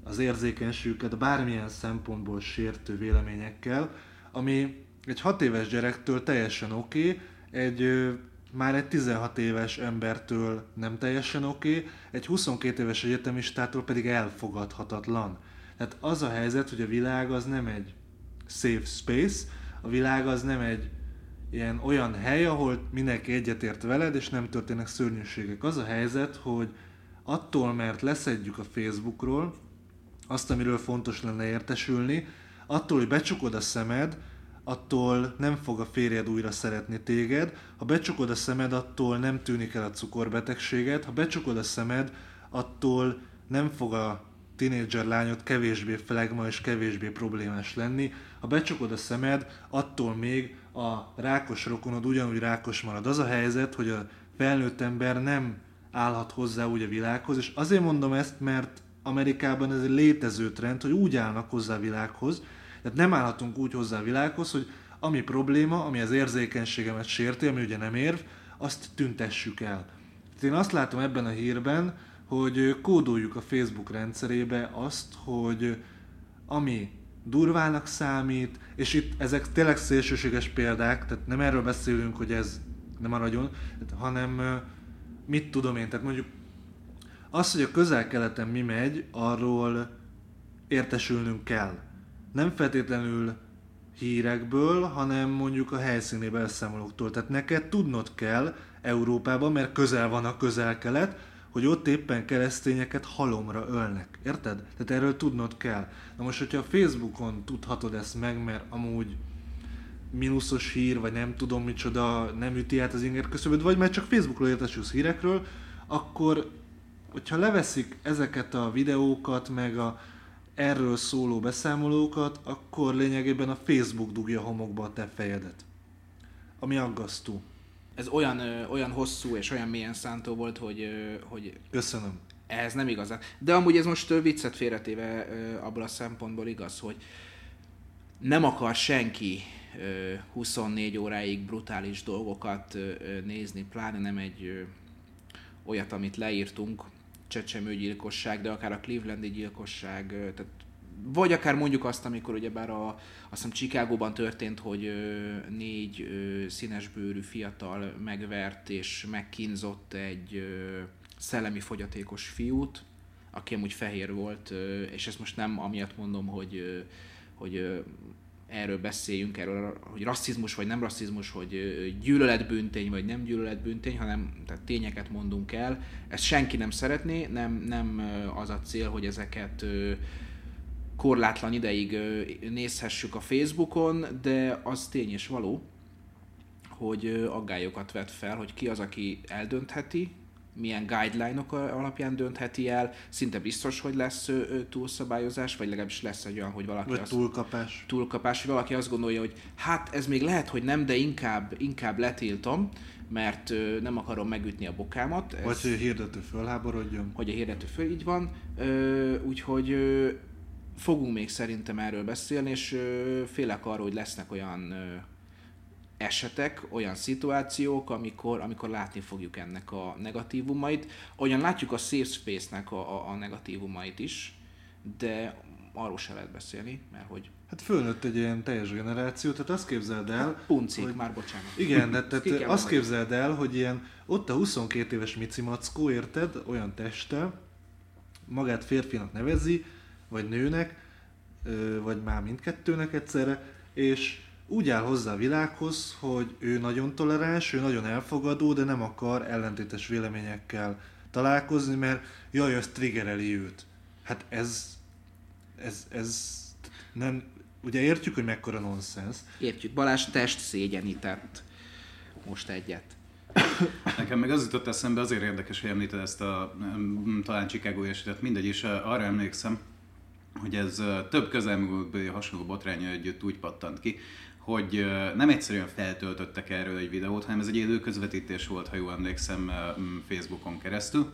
az érzékenységüket bármilyen szempontból sértő véleményekkel, ami egy 6 éves gyerektől teljesen oké, okay, egy már egy 16 éves embertől nem teljesen oké, okay, egy 22 éves egyetemistától pedig elfogadhatatlan. Tehát az a helyzet, hogy a világ az nem egy safe space, a világ az nem egy ilyen olyan hely, ahol mindenki egyetért veled, és nem történnek szörnyűségek. Az a helyzet, hogy attól, mert leszedjük a Facebookról azt, amiről fontos lenne értesülni, attól, hogy becsukod a szemed, attól nem fog a férjed újra szeretni téged, ha becsukod a szemed, attól nem tűnik el a cukorbetegséged, ha becsukod a szemed, attól nem fog a tinédzser lányod kevésbé flegma és kevésbé problémás lenni. Ha becsukod a szemed, attól még a rákos rokonod ugyanúgy rákos marad. Az a helyzet, hogy a felnőtt ember nem állhat hozzá úgy a világhoz, és azért mondom ezt, mert Amerikában ez egy létező trend, hogy úgy állnak hozzá a világhoz, tehát nem állhatunk úgy hozzá a világhoz, hogy ami probléma, ami az érzékenységemet sérti, ami ugye nem érv, azt tüntessük el. Tehát én azt látom ebben a hírben, hogy kódoljuk a Facebook rendszerébe azt, hogy ami durvának számít, és itt ezek tényleg szélsőséges példák, tehát nem erről beszélünk, hogy ez nem maradjon, hanem mit tudom én, tehát mondjuk az, hogy a közel-keleten mi megy, arról értesülnünk kell. Nem feltétlenül hírekből, hanem mondjuk a helyszíni beszámolóktól. Tehát neked tudnod kell Európában, mert közel van a közel-kelet, hogy ott éppen keresztényeket halomra ölnek. Érted? Tehát erről tudnod kell. Na most, hogyha a Facebookon tudhatod ezt meg, mert amúgy mínuszos hír, vagy nem tudom micsoda, nem üti át az inger küszöböd, vagy már csak Facebookról értesülsz hírekről, akkor, hogyha leveszik ezeket a videókat, meg a erről szóló beszámolókat, akkor lényegében a Facebook dugja homokba a te fejedet. Ami aggasztó. Ez olyan, ö, olyan hosszú és olyan mélyen szántó volt, hogy, ö, hogy Köszönöm. ez nem igazán. De amúgy ez most ö, viccet félretéve ö, abból a szempontból igaz, hogy nem akar senki ö, 24 óráig brutális dolgokat ö, ö, nézni, pláne nem egy ö, olyat, amit leírtunk, csecsemőgyilkosság, de akár a Clevelandi gyilkosság, ö, tehát vagy akár mondjuk azt, amikor ugyebár a, azt hiszem Chicagóban történt, hogy négy színesbőrű fiatal megvert és megkínzott egy szellemi fogyatékos fiút, aki amúgy fehér volt, és ezt most nem amiatt mondom, hogy, hogy ö, erről beszéljünk, erről, hogy rasszizmus vagy nem rasszizmus, hogy ö, gyűlöletbűntény vagy nem gyűlöletbűntény, hanem tehát tényeket mondunk el. Ezt senki nem szeretné, nem, nem az a cél, hogy ezeket korlátlan ideig nézhessük a Facebookon, de az tény és való, hogy aggályokat vet fel, hogy ki az, aki eldöntheti, milyen guideline-ok alapján döntheti el, szinte biztos, hogy lesz túlszabályozás, vagy legalábbis lesz egy olyan, hogy valaki Vagy azt túlkapás. túlkapás, hogy valaki azt gondolja, hogy hát ez még lehet, hogy nem, de inkább, inkább letiltom, mert nem akarom megütni a bokámat. Ez, Vagy hogy a hirdető fölháborodjon. hogy a hirdető föl így van. Úgyhogy fogunk még szerintem erről beszélni, és félek arról, hogy lesznek olyan esetek, olyan szituációk, amikor, amikor látni fogjuk ennek a negatívumait. Olyan látjuk a Safe Space-nek a, a, a negatívumait is, de arról se lehet beszélni, mert hogy Hát fölnőtt egy ilyen teljes generáció, tehát azt képzeld el, puncik, hogy- már bocsánat. Igen, de tehát azt mondani. képzeld el, hogy ilyen ott a 22 éves Mici Mackó, érted, olyan testtel, magát férfinak nevezi, vagy nőnek, vagy már mindkettőnek egyszerre, és úgy áll hozzá a világhoz, hogy ő nagyon toleráns, ő nagyon elfogadó, de nem akar ellentétes véleményekkel találkozni, mert jaj, ez triggereli őt. Hát ez, ez, ez nem, ugye értjük, hogy mekkora nonsens, Értjük, Balázs test szégyenített most egyet. Nekem meg az jutott eszembe, azért érdekes, hogy említed ezt a talán Chicago esetet, mindegy, és arra emlékszem, hogy ez több közelmúltbeli hasonló botránya együtt úgy pattant ki, hogy nem egyszerűen feltöltöttek erről egy videót, hanem ez egy élő közvetítés volt, ha jól emlékszem, Facebookon keresztül.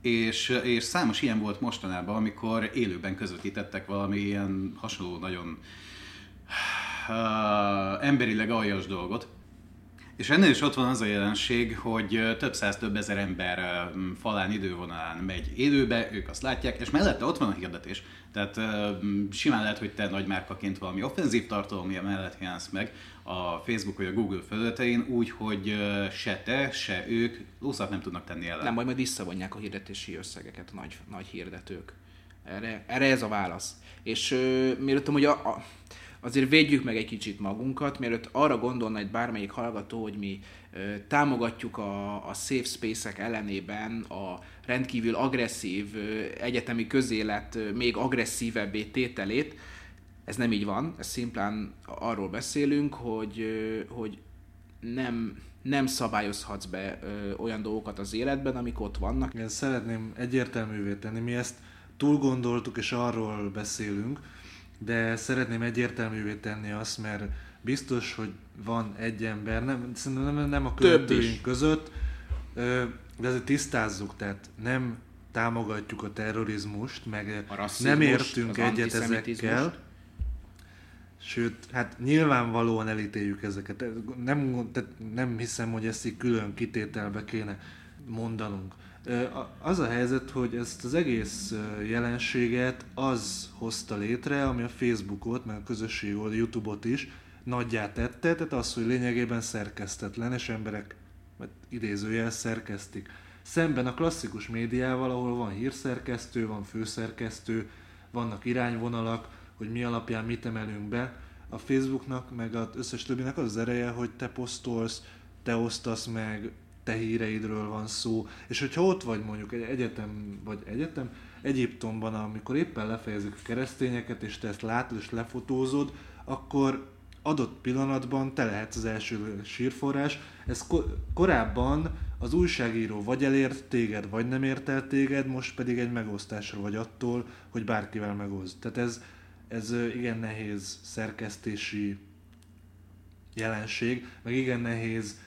És, és számos ilyen volt mostanában, amikor élőben közvetítettek valami ilyen hasonló, nagyon uh, emberileg aljas dolgot. És ennél is ott van az a jelenség, hogy több száz, több ezer ember falán idővonalán megy élőbe, ők azt látják, és mellette ott van a hirdetés. Tehát simán lehet, hogy te nagy márkaként valami offenzív tartalom mellett jelensz meg a Facebook vagy a Google felületein, úgy, hogy se te, se ők lószat nem tudnak tenni ellen. Nem, majd majd visszavonják a hirdetési összegeket a nagy, nagy hirdetők. Erre, erre ez a válasz. És ö, mielőtt hogy a, a, azért védjük meg egy kicsit magunkat, mielőtt arra gondolna egy bármelyik hallgató, hogy mi támogatjuk a, a safe space-ek ellenében a rendkívül agresszív egyetemi közélet még agresszívebbé tételét, ez nem így van, ez szimplán arról beszélünk, hogy, hogy nem, nem szabályozhatsz be ö, olyan dolgokat az életben, amik ott vannak. Én szeretném egyértelművé tenni, mi ezt túl gondoltuk és arról beszélünk, de szeretném egyértelművé tenni azt, mert biztos, hogy van egy ember, nem, szerintem nem, nem a követőink között, de azért tisztázzuk, tehát nem támogatjuk a terrorizmust, meg A nem értünk egyet ezekkel, Sőt, hát nyilvánvalóan elítéljük ezeket. Nem, tehát nem hiszem, hogy ezt így külön kitételbe kéne mondanunk. Az a helyzet, hogy ezt az egész jelenséget az hozta létre, ami a Facebookot, meg a közösségi oldal, Youtube-ot is nagyjá tette, tehát az, hogy lényegében szerkesztetlen, és emberek vagy idézőjel szerkesztik. Szemben a klasszikus médiával, ahol van hírszerkesztő, van főszerkesztő, vannak irányvonalak, hogy mi alapján mit emelünk be, a Facebooknak, meg az összes többinek az az ereje, hogy te posztolsz, te osztasz meg, te híreidről van szó, és hogyha ott vagy mondjuk egy egyetem, vagy egyetem, Egyiptomban, amikor éppen lefejezik a keresztényeket, és te ezt látod és lefotózod, akkor adott pillanatban te lehetsz az első sírforrás. Ez ko- korábban az újságíró vagy elért téged, vagy nem ért el téged, most pedig egy megosztásra vagy attól, hogy bárkivel megoszt. Tehát ez, ez igen nehéz szerkesztési jelenség, meg igen nehéz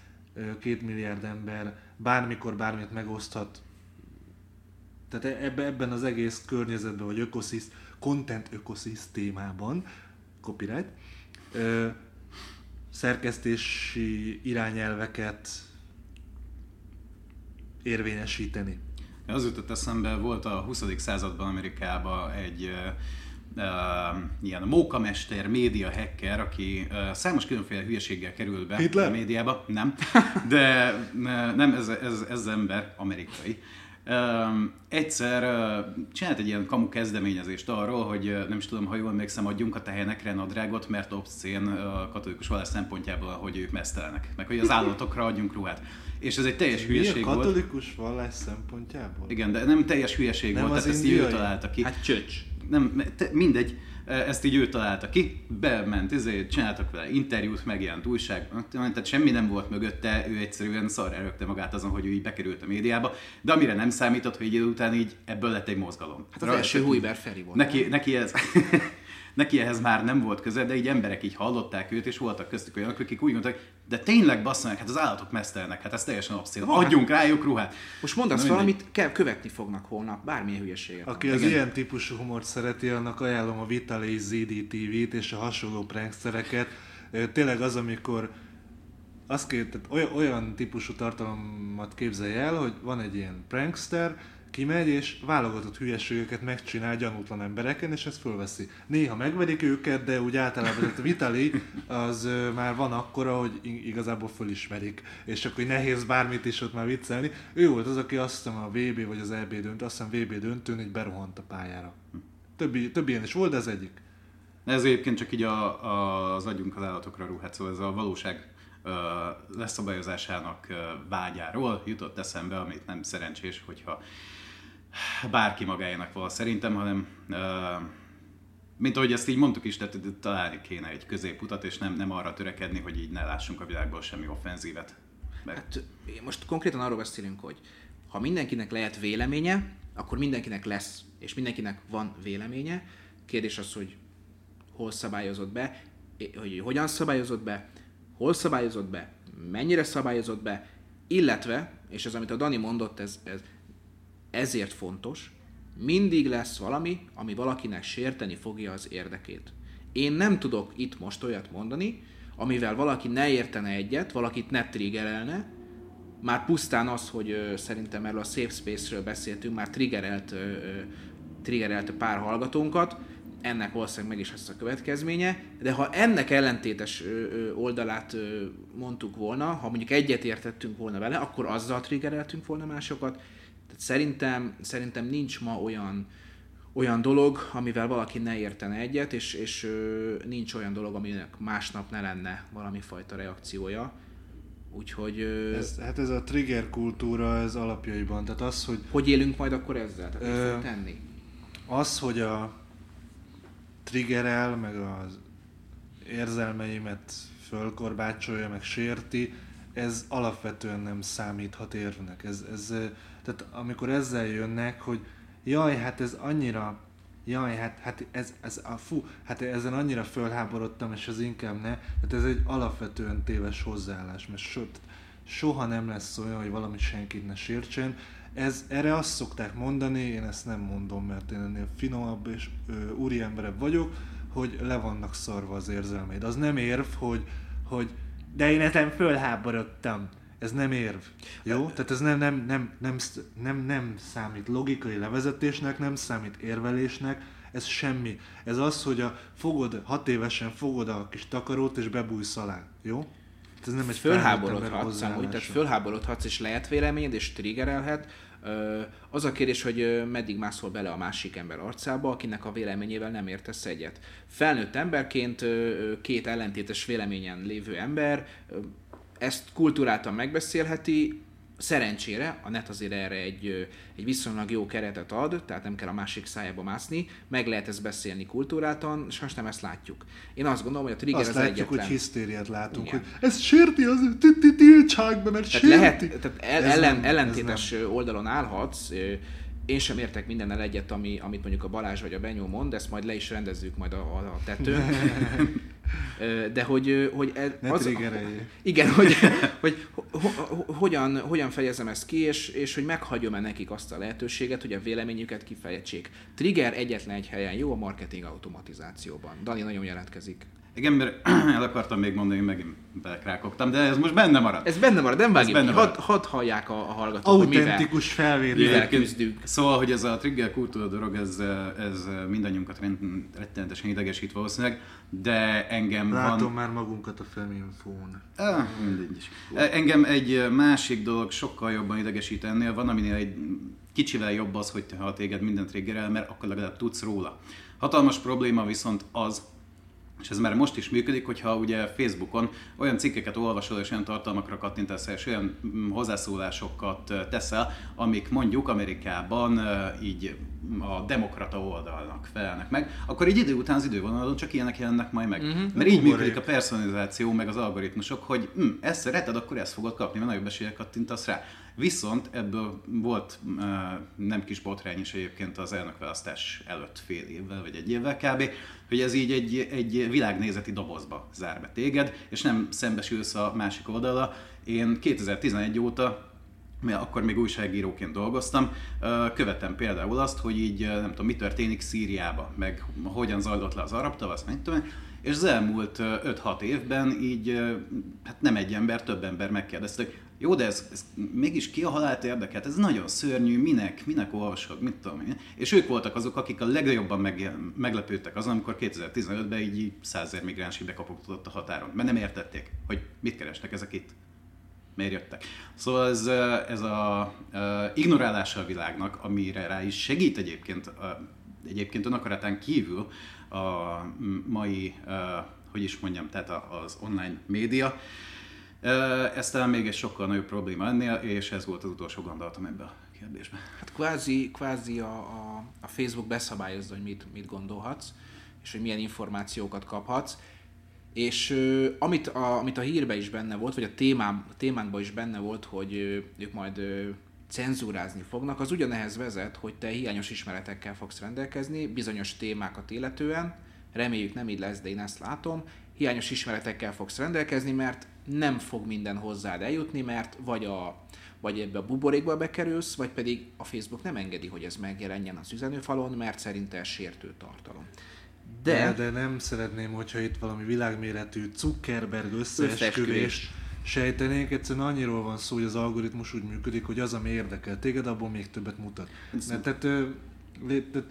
két milliárd ember bármikor bármit megoszthat. Tehát e-, ebbe, ebben az egész környezetben, vagy ökosziszt, content ökoszisztémában, copyright, ö, szerkesztési irányelveket érvényesíteni. Az jutott eszembe, volt a 20. században Amerikában egy uh, ilyen mókamester, média hacker, aki uh, számos különféle hülyeséggel került be Hitler? a médiába. Nem, de uh, nem, ez, ez, ez ember, amerikai. Um, egyszer uh, csinált egy ilyen kamu kezdeményezést arról, hogy uh, nem is tudom, ha jól emlékszem, adjunk a tehenekre nadrágot, mert obszcén uh, katolikus vallás szempontjából, hogy ők mesztelenek, meg hogy az állatokra adjunk ruhát. És ez egy teljes hülyeség Mi a volt. katolikus vallás szempontjából? Igen, de nem teljes hülyeség Nem volt, tehát ezt így ő találta ki. Hát csöcs. Nem, te, mindegy, ezt így ő találta ki, bement, ezért csináltak vele interjút, megjelent újság, tehát semmi nem volt mögötte, ő egyszerűen szar elrögte magát azon, hogy ő így bekerült a médiába, de amire nem számított, hogy egy idő után így ebből lett egy mozgalom. Hát az Ra- első Hújber Feri volt. Neki, neki ez... neki ehhez már nem volt köze, de így emberek így hallották őt, és voltak köztük olyanok, akik úgy mondták, de tényleg basszanak, hát az állatok mesztelnek, hát ez teljesen abszolút. Van, Adjunk rájuk ruhát. Most mondasz Na mindegy. valamit, kell követni fognak holnap, bármilyen hülyeséget. Aki az ilyen típusú humort szereti, annak ajánlom a Vitali ZD TV-t és a hasonló prankstereket. Ö, Tényleg az, amikor azt két, tehát olyan, olyan típusú tartalmat képzelj el, hogy van egy ilyen prankster, kimegy és válogatott hülyeségeket megcsinál gyanútlan embereken, és ezt fölveszi. Néha megverik őket, de úgy általában a Vitali az már van akkora, hogy igazából fölismerik, és akkor nehéz bármit is ott már viccelni. Ő volt az, aki azt hiszem a VB vagy az EB döntő, azt hiszem VB döntőn így berohant a pályára. Többi, több ilyen is volt, de ez egyik. Ez egyébként csak így a, a, az adjunk az állatokra ruhát, szóval ez a valóság leszabályozásának vágyáról jutott eszembe, amit nem szerencsés, hogyha bárki magáénak val szerintem, hanem mint ahogy ezt így mondtuk is, tehát találni kéne egy középutat, és nem, nem arra törekedni, hogy így ne lássunk a világból semmi offenzívet. Meg, Hát most konkrétan arról beszélünk, hogy ha mindenkinek lehet véleménye, akkor mindenkinek lesz, és mindenkinek van véleménye. Kérdés az, hogy hol szabályozott be, hogy hogyan szabályozott be, hol szabályozott be, mennyire szabályozott be, illetve, és az, amit a Dani mondott, ez, ez ezért fontos, mindig lesz valami, ami valakinek sérteni fogja az érdekét. Én nem tudok itt most olyat mondani, amivel valaki ne értene egyet, valakit ne triggerelne, már pusztán az, hogy ö, szerintem erről a Safe Space-ről beszéltünk, már triggerelt, ö, ö, triggerelt pár hallgatónkat, ennek valószínűleg meg is lesz a következménye, de ha ennek ellentétes oldalát mondtuk volna, ha mondjuk egyet értettünk volna vele, akkor azzal triggereltünk volna másokat. Tehát szerintem, szerintem nincs ma olyan, olyan dolog, amivel valaki ne értene egyet, és, és ö, nincs olyan dolog, aminek másnap ne lenne valami fajta reakciója. Úgyhogy ö, Ez, hát ez a trigger kultúra, ez alapjaiban. Tehát az, hogy hogy élünk majd akkor ezzel? Tehát Ö, tenni? az, hogy a triggerel, meg az érzelmeimet fölkorbácsolja, meg sérti, ez alapvetően nem számíthat érvnek. Ez, ez, tehát amikor ezzel jönnek, hogy jaj, hát ez annyira, jaj, hát, hát ez, ez a fú, hát ezen annyira fölháborodtam, és ez inkább ne, tehát ez egy alapvetően téves hozzáállás, mert so, soha nem lesz olyan, hogy valami senkit ne sértsen. Ez, erre azt szokták mondani, én ezt nem mondom, mert én ennél finomabb és ö, vagyok, hogy le vannak szarva az érzelmeid. Az nem érv, hogy, hogy de én ezen fölháborodtam. Ez nem érv. Jó? Tehát ez nem, nem, nem, nem, nem, nem számít logikai levezetésnek, nem számít érvelésnek, ez semmi. Ez az, hogy a fogod, hat évesen fogod a kis takarót és bebújsz alá. Jó? Ez nem egy Fölháborodhatsz amúgy, tehát fölháborodhatsz, és lehet véleményed, és triggerelhet, Az a kérdés, hogy meddig mászol bele a másik ember arcába, akinek a véleményével nem értesz egyet. Felnőtt emberként két ellentétes véleményen lévő ember ezt kultúráltan megbeszélheti, Szerencsére a net azért erre egy, egy viszonylag jó keretet ad, tehát nem kell a másik szájába mászni, meg lehet ezt beszélni kultúráltan, és most nem ezt látjuk. Én azt gondolom, hogy a trigger azt az látjuk, egyetlen. hogy hisztériát látunk, Igen. hogy ez sérti az tiltság be, mert Tehát, sérti. lehet, tehát el, ellen, nem, ellentétes oldalon állhatsz, én sem értek mindennel egyet, ami, amit mondjuk a Balázs vagy a Benyó mond, ezt majd le is rendezzük majd a, a, a tetőn. De hogy, hogy e- Ne az, igen, hogy, hogy ho, ho, hogyan, hogyan fejezem ezt ki, és, és hogy meghagyom-e nekik azt a lehetőséget, hogy a véleményüket kifejtsék. Trigger egyetlen egy helyen jó a marketing automatizációban. Dani nagyon jelentkezik. Igen, mert el akartam még mondani, megint belekrákogtam, de ez most benne marad. Ez benne marad, nem vágjuk ki. Hadd had hallják a, a hallgatók, hogy Autentikus felvétel. mivel küzdünk. Szóval, hogy ez a trigger kultúra dolog, ez, ez mindannyiunkat rettenetesen idegesít valószínűleg, de engem Látom van... már magunkat a Feminfón. Ah, mindegy is. Engem egy másik dolog sokkal jobban idegesít ennél, van aminél egy kicsivel jobb az, hogy te, ha téged minden triggerel, mert akkor legalább tudsz róla. Hatalmas probléma viszont az, és ez már most is működik, hogyha ugye Facebookon olyan cikkeket olvasol, és olyan tartalmakra kattintasz, és olyan mm, hozzászólásokat teszel, amik mondjuk Amerikában így a demokrata oldalnak felelnek meg, akkor egy idő után az idővonalon csak ilyenek jelennek majd meg. Uh-huh. Mert így működik a personalizáció, meg az algoritmusok, hogy hm, ezt szereted, akkor ezt fogod kapni, mert nagyobb eséllyel kattintasz rá. Viszont ebből volt nem kis botrány is egyébként az elnökválasztás előtt fél évvel, vagy egy évvel kb., hogy ez így egy, egy világnézeti dobozba zár be téged, és nem szembesülsz a másik oldala. Én 2011 óta mert akkor még újságíróként dolgoztam, követem például azt, hogy így nem tudom, mi történik Szíriába, meg hogyan zajlott le az arab tavasz, meg tudom, és az elmúlt ö, 5-6 évben így, hát nem egy ember, több ember megkérdezte, hogy jó, de ez, ez mégis ki a halált érdekelt? Ez nagyon szörnyű, minek, minek olvasod, mit tudom én. És ők voltak azok, akik a legjobban meg, meglepődtek azon, amikor 2015-ben így, százer migráns így a határon. Mert nem értették, hogy mit keresnek ezek itt miért jöttek. Szóval ez, ez a, a ignorálása a világnak, amire rá is segít egyébként, a, egyébként önakaratán kívül a mai, a, hogy is mondjam, tehát az online média. Ez talán még egy sokkal nagyobb probléma ennél, és ez volt az utolsó gondolatom ebbe a kérdésbe. Hát kvázi, kvázi a, a, a Facebook beszabályozza, hogy mit, mit gondolhatsz, és hogy milyen információkat kaphatsz. És ö, amit, a, amit a hírben is benne volt, vagy a, témám, a témánkban is benne volt, hogy ö, ők majd ö, cenzúrázni fognak, az ugyanehhez vezet, hogy te hiányos ismeretekkel fogsz rendelkezni bizonyos témákat illetően, reméljük nem így lesz, de én ezt látom, hiányos ismeretekkel fogsz rendelkezni, mert nem fog minden hozzád eljutni, mert vagy a vagy ebbe a buborékba bekerülsz, vagy pedig a Facebook nem engedi, hogy ez megjelenjen az üzenőfalon, mert szerinte sértő tartalom. De, De, de nem szeretném, hogyha itt valami világméretű Zuckerberg Összeesküvés. sejtenénk. Egyszerűen annyiról van szó, hogy az algoritmus úgy működik, hogy az, ami érdekel téged, abból még többet mutat. Mert, tehát, tehát,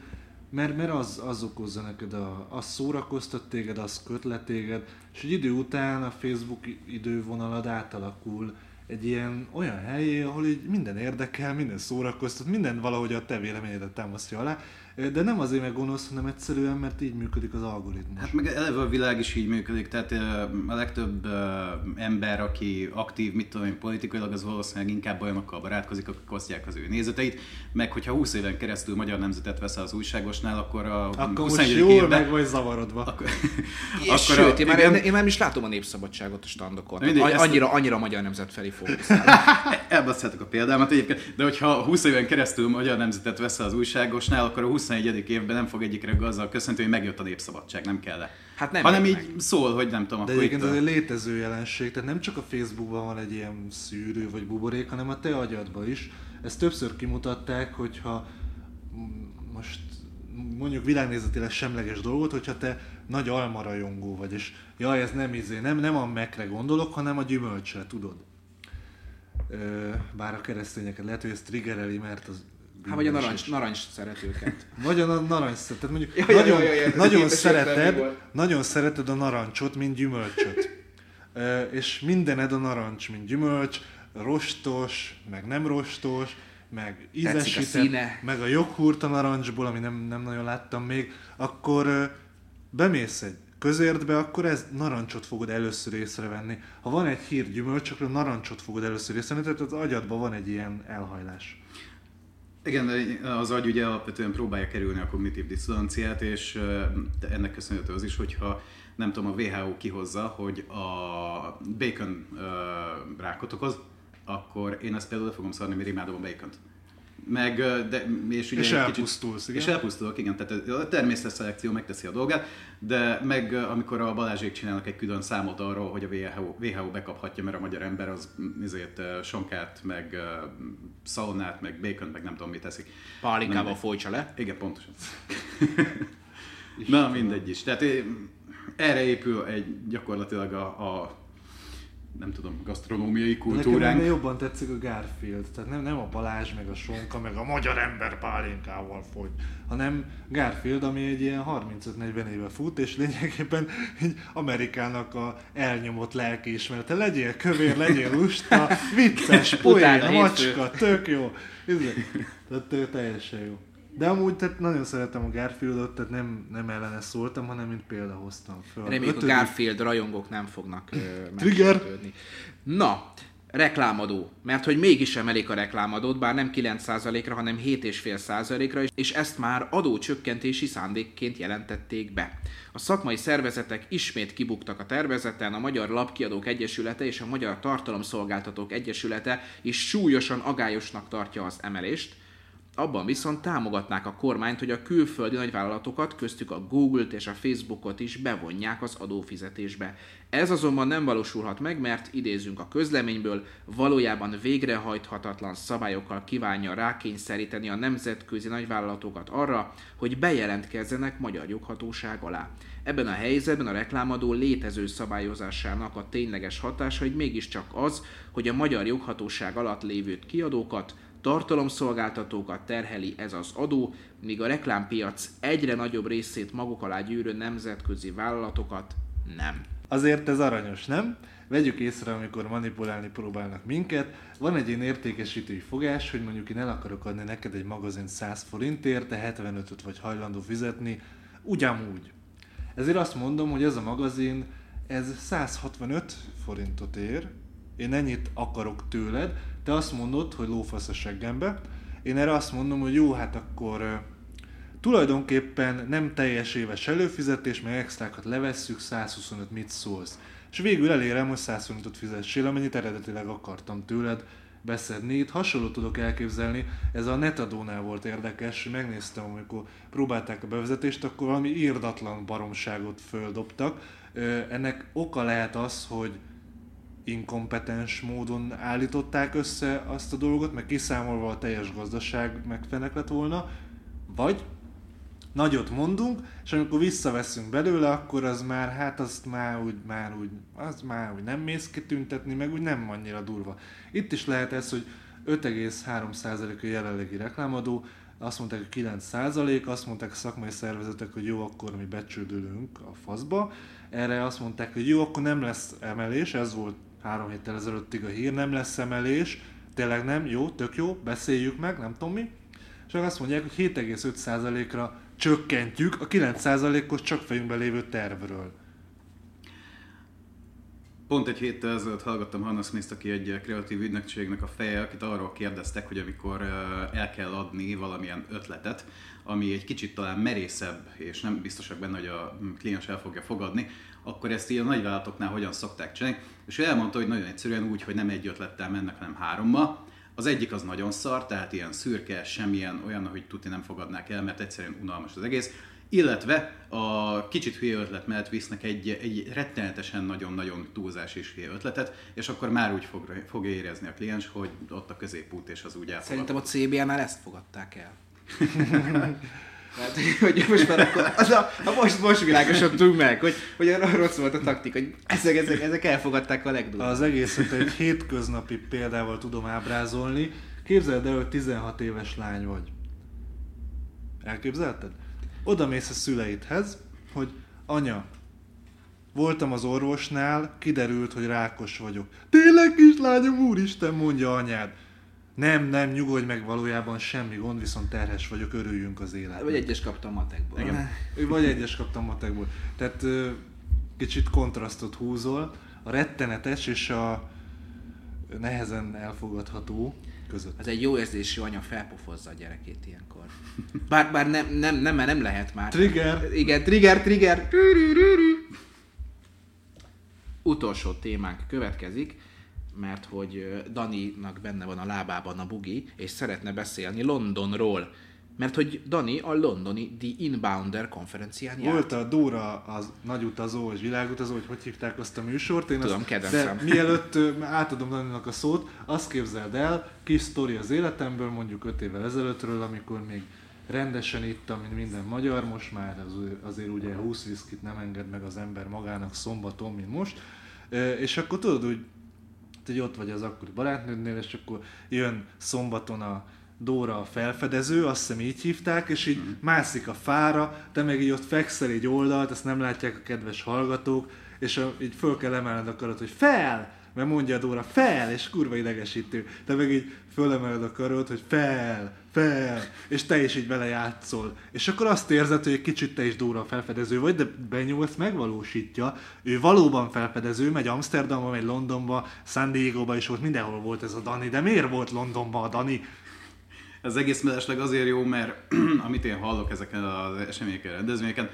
mert, mert az, az okozza neked, a, az szórakoztat téged, az köt téged, és egy idő után a Facebook idővonalad átalakul egy ilyen olyan helyé, ahol így minden érdekel, minden szórakoztat, minden valahogy a te véleményedet támasztja alá, de nem azért meg gonosz, hanem egyszerűen, mert így működik az algoritmus. Hát meg eleve a világ is így működik, tehát a legtöbb ember, aki aktív, mit tudom én, politikailag, az valószínűleg inkább olyanokkal barátkozik, akik osztják az ő nézeteit, meg hogyha 20 éven keresztül magyar nemzetet veszel az újságosnál, akkor a Akkor 21. most jól évben, meg vagy zavarodva. akkor, és akkor sőt, én már, igen, én, már is látom a népszabadságot a standokon. Mindegy, Tehát ezt- annyira, annyira a magyar nemzet felé fókuszál. Elbasztjátok a példámat egyébként, de hogyha 20 éven keresztül magyar nemzetet veszel az újságosnál, akkor a 21. évben nem fog egyikre azzal köszönteni, hogy megjött a népszabadság, nem kell le. Hát nem Hanem így szól, hogy nem tudom, De egyébként ez a... egy létező jelenség, tehát nem csak a Facebookban van egy ilyen szűrő vagy buborék, hanem a te agyadban is. Ezt többször kimutatták, hogyha most mondjuk világnézetileg semleges dolgot, hogyha te nagy almarajongó vagy, és jaj, ez nem izé, nem, nem a mekre gondolok, hanem a gyümölcsre, tudod? Ö, bár a keresztényeket lehet, hogy ez triggereli, mert az Hát vagy a narancs, narancs szeretőket. Vagy a na- narancs szeret. Tehát mondjuk Ja, ja, nagyon, ja, ja, ja, nagyon, szereted, nagyon szereted a narancsot, mint gyümölcsöt. Ö, és mindened a narancs, mint gyümölcs, rostos, meg nem rostos, meg a ízesített, színe. meg a joghurt a narancsból, ami nem, nem nagyon láttam még, akkor ö, bemész egy közértbe, akkor ez narancsot fogod először észrevenni. Ha van egy hír gyümölcs, akkor a narancsot fogod először észrevenni, tehát az agyadban van egy ilyen elhajlás. Igen, az agy ugye alapvetően próbálja kerülni a kognitív diszonanciát, és ennek köszönhető az is, hogyha nem tudom, a WHO kihozza, hogy a bacon ö, rákot okoz, akkor én ezt például le fogom szarni, mert imádom a bacont. Meg, de, és, ugye És elpusztulsz, igen. És elpusztulok, igen, tehát a természetszelekció megteszi a dolgát, de meg amikor a Balázsék csinálnak egy külön számot arról, hogy a WHO, WHO bekaphatja, mert a magyar ember az ezért sonkát, meg ö, szalonnát, meg bacon, meg nem tudom mit teszik. Pálinkával folytsa le. igen, pontosan. Na, mindegy is. Tehát eh, erre épül egy gyakorlatilag a, a nem tudom, gasztronómiai Nekem kultúránk. ennél jobban tetszik a Garfield, tehát nem, nem a Balázs, meg a Sonka, meg a magyar ember pálinkával fogy, hanem Garfield, ami egy ilyen 35-40 éve fut, és lényegében egy Amerikának a elnyomott lelkiismerete. Legyél kövér, legyél lusta, vicces, poén, macska, tök jó. Izé, Tehát teljesen jó. De amúgy tehát nagyon szeretem a Garfieldot, tehát nem, nem ellene szóltam, hanem mint példa hoztam föl. Reméljük a Ötödik- Garfield rajongók nem fognak Trigger. Na, reklámadó. Mert hogy mégis emelik a reklámadót, bár nem 9%-ra, hanem 7,5%-ra, és ezt már adócsökkentési szándékként jelentették be. A szakmai szervezetek ismét kibuktak a tervezeten, a Magyar Lapkiadók Egyesülete és a Magyar Tartalomszolgáltatók Egyesülete is súlyosan agályosnak tartja az emelést, Abban viszont támogatnák a kormányt, hogy a külföldi nagyvállalatokat, köztük a Google-t és a Facebookot is bevonják az adófizetésbe. Ez azonban nem valósulhat meg, mert idézünk a közleményből, valójában végrehajthatatlan szabályokkal kívánja rákényszeríteni a nemzetközi nagyvállalatokat arra, hogy bejelentkezzenek magyar joghatóság alá. Ebben a helyzetben a reklámadó létező szabályozásának a tényleges hatása, hogy mégiscsak az, hogy a magyar joghatóság alatt lévő kiadókat, tartalomszolgáltatókat terheli ez az adó, míg a reklámpiac egyre nagyobb részét maguk alá gyűrő nemzetközi vállalatokat nem. Azért ez aranyos, nem? Vegyük észre, amikor manipulálni próbálnak minket. Van egy ilyen értékesítői fogás, hogy mondjuk én el akarok adni neked egy magazint 100 forintért, te 75-öt vagy hajlandó fizetni, ugyanúgy. Ezért azt mondom, hogy ez a magazin, ez 165 forintot ér, én ennyit akarok tőled, te azt mondod, hogy lófasz a seggembe, én erre azt mondom, hogy jó, hát akkor tulajdonképpen nem teljes éves előfizetés, meg extrákat levesszük, 125 mit szólsz. És végül elérem, hogy 125-ot fizessél, amennyit eredetileg akartam tőled beszedni. Itt hasonlót tudok elképzelni, ez a netadónál volt érdekes, megnéztem, amikor próbálták a bevezetést, akkor valami írdatlan baromságot földobtak. Ennek oka lehet az, hogy inkompetens módon állították össze azt a dolgot, meg kiszámolva a teljes gazdaság megfenek lett volna, vagy nagyot mondunk, és amikor visszaveszünk belőle, akkor az már, hát azt már úgy, már úgy, az már úgy nem mész ki tüntetni, meg úgy nem annyira durva. Itt is lehet ez, hogy 5,3% a jelenlegi reklámadó, azt mondták, hogy 9%, azt mondták a szakmai szervezetek, hogy jó, akkor mi becsődülünk a faszba. Erre azt mondták, hogy jó, akkor nem lesz emelés, ez volt három héttel ezelőttig a hír, nem lesz emelés, tényleg nem, jó, tök jó, beszéljük meg, nem tudom mi. És azt mondják, hogy 7,5%-ra csökkentjük a 9%-os csak fejünkben lévő tervről. Pont egy héttel ezelőtt hallgattam Hannah Smith-t, aki egy kreatív ügynökségnek a feje, akit arról kérdeztek, hogy amikor ö, el kell adni valamilyen ötletet, ami egy kicsit talán merészebb, és nem biztosak benne, hogy a kliens el fogja fogadni, akkor ezt ilyen nagyvállalatoknál hogyan szokták csinálni. És ő elmondta, hogy nagyon egyszerűen úgy, hogy nem egy ötlettel mennek, hanem hárommal. Az egyik az nagyon szar, tehát ilyen szürke, semmilyen olyan, hogy tuti nem fogadnák el, mert egyszerűen unalmas az egész. Illetve a kicsit hülye ötlet mellett visznek egy, egy rettenetesen nagyon-nagyon túlzás és hülye ötletet, és akkor már úgy fog, fogja érezni a kliens, hogy ott a középút és az úgy elfogad. Szerintem a CBA-nál ezt fogadták el. Tehát, hogy most már akkor, az a, a most, most világosodtunk meg, hogy, hogy rossz volt a taktika, hogy ezek, ezek, ezek elfogadták a legdurvább. Az egészet egy hétköznapi példával tudom ábrázolni. Képzeld el, hogy 16 éves lány vagy. Elképzelted? Oda mész a szüleidhez, hogy anya, voltam az orvosnál, kiderült, hogy rákos vagyok. Tényleg kislányom, úristen, mondja anyád. Nem, nem, nyugodj meg, valójában semmi gond, viszont terhes vagyok, örüljünk az életnek. Vagy egyes kaptam matekból. Igen. Vagy egyes kaptam matekból. Tehát kicsit kontrasztot húzol. A rettenetes és a nehezen elfogadható között. Ez egy jó érzésű anya felpofozza a gyerekét ilyenkor. Bár, bár nem, nem, nem, mert nem lehet már. Trigger. Igen, trigger, trigger. Utolsó témánk következik, mert hogy Daninak benne van a lábában a bugi, és szeretne beszélni Londonról. Mert hogy Dani a londoni The Inbounder konferencián járt. Volt a Dóra az nagy utazó és világutazó, hogy hogy hívták azt a műsort. Én Tudom, azt. De mielőtt átadom Daninak a szót, azt képzeld el, kis sztori az életemből, mondjuk 5 évvel ezelőttről, amikor még rendesen ittam, mint minden magyar, most már az, azért ugye 20 viszkit nem enged meg az ember magának szombaton, mint most. És akkor tudod, hogy hogy ott vagy az akkori barátnődnél, és akkor jön szombaton a Dóra a felfedező, azt hiszem így hívták, és így mászik a fára, te meg így ott fekszel egy oldalt, ezt nem látják a kedves hallgatók, és a, így föl kell emelned a karod, hogy fel! Mert mondja a Dóra, fel! És kurva idegesítő. Te meg így fölemeled a karod, hogy fel, fel, és te is így vele játszol. És akkor azt érzed, hogy egy kicsit te is Dóra felfedező vagy, de Benyó ezt megvalósítja. Ő valóban felfedező, megy Amsterdamba, megy Londonba, San Diego-ba is volt, mindenhol volt ez a Dani. De miért volt Londonba a Dani? Ez egész mellesleg azért jó, mert amit én hallok ezeken az eseményeken, rendezvényeken,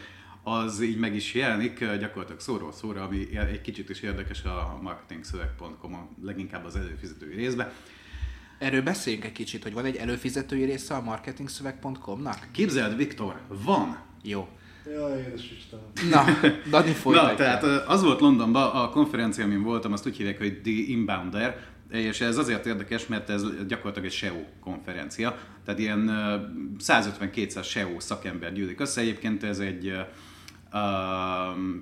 az így meg is jelenik gyakorlatilag szóról szóra, ami egy kicsit is érdekes a marketingszöveg.com, leginkább az előfizetői részbe. Erről beszéljünk egy kicsit, hogy van egy előfizetői része a marketingszöveg.com-nak? Képzeld, Viktor, van! Jó. Jaj, édes Istenem. Na, Dani Na, tehát az volt Londonban, a konferencia, amin voltam, azt úgy hívják, hogy The Inbounder, és ez azért érdekes, mert ez gyakorlatilag egy SEO konferencia, tehát ilyen ö, 150-200 SEO szakember gyűlik össze, egyébként ez egy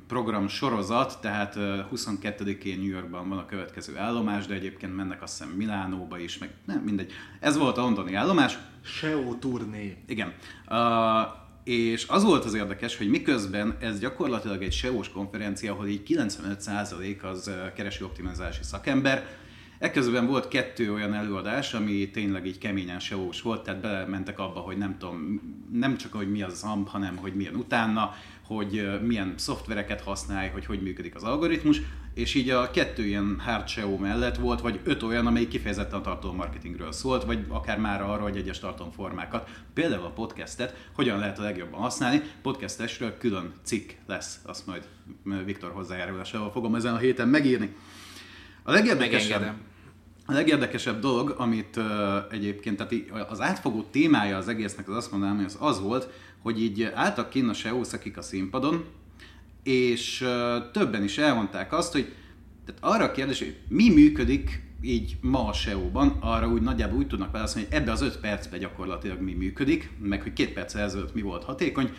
program sorozat, tehát ö, 22-én New Yorkban van a következő állomás, de egyébként mennek azt hiszem Milánóba is, meg nem mindegy. Ez volt a londoni állomás, SEO turné. igen. És az volt az érdekes, hogy miközben ez gyakorlatilag egy SEO-s konferencia, ahol így 95% az uh, keresőoptimizálási szakember, Ekközben volt kettő olyan előadás, ami tényleg így keményen seo volt, tehát belementek abba, hogy nem tudom, nem csak hogy mi az ZAMP, hanem hogy milyen utána, hogy milyen szoftvereket használj, hogy hogy működik az algoritmus, és így a kettő ilyen hard SEO mellett volt, vagy öt olyan, amelyik kifejezetten a tartalommarketingről szólt, vagy akár már arra, hogy egyes tartalomformákat, például a podcastet, hogyan lehet a legjobban használni. Podcastesről külön cikk lesz, azt majd Viktor hozzájárulásával fogom ezen a héten megírni. A legérdekesebb, a legérdekesebb dolog, amit uh, egyébként, tehát az átfogó témája az egésznek, az azt mondanám, hogy az az volt, hogy így álltak kinn a szakik a színpadon, és többen is elmondták azt, hogy tehát arra a kérdés, hogy mi működik így ma a SEO-ban, arra úgy nagyjából úgy tudnak válaszolni, hogy ebbe az öt percben gyakorlatilag mi működik, meg hogy két perc ezelőtt mi volt hatékony,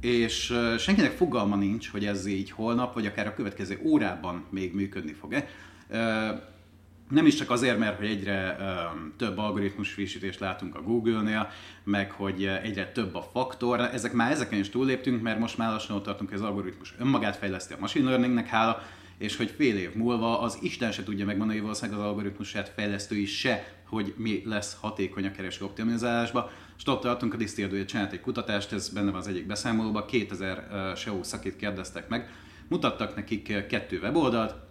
és senkinek fogalma nincs, hogy ez így holnap, vagy akár a következő órában még működni fog-e. Nem is csak azért, mert hogy egyre több algoritmus frissítést látunk a Google-nél, meg hogy egyre több a faktor, ezek már ezeken is túlléptünk, mert most már lassan ott tartunk, hogy az algoritmus önmagát fejleszti a machine learningnek hála, és hogy fél év múlva az Isten se tudja megmondani, valószínűleg az algoritmusát fejlesztői se, hogy mi lesz hatékony a kereső optimizálásba. És ott tartunk, a Distilled csinált egy kutatást, ez benne van az egyik beszámolóban, 2000 uh, SEO szakit kérdeztek meg, mutattak nekik kettő weboldalt,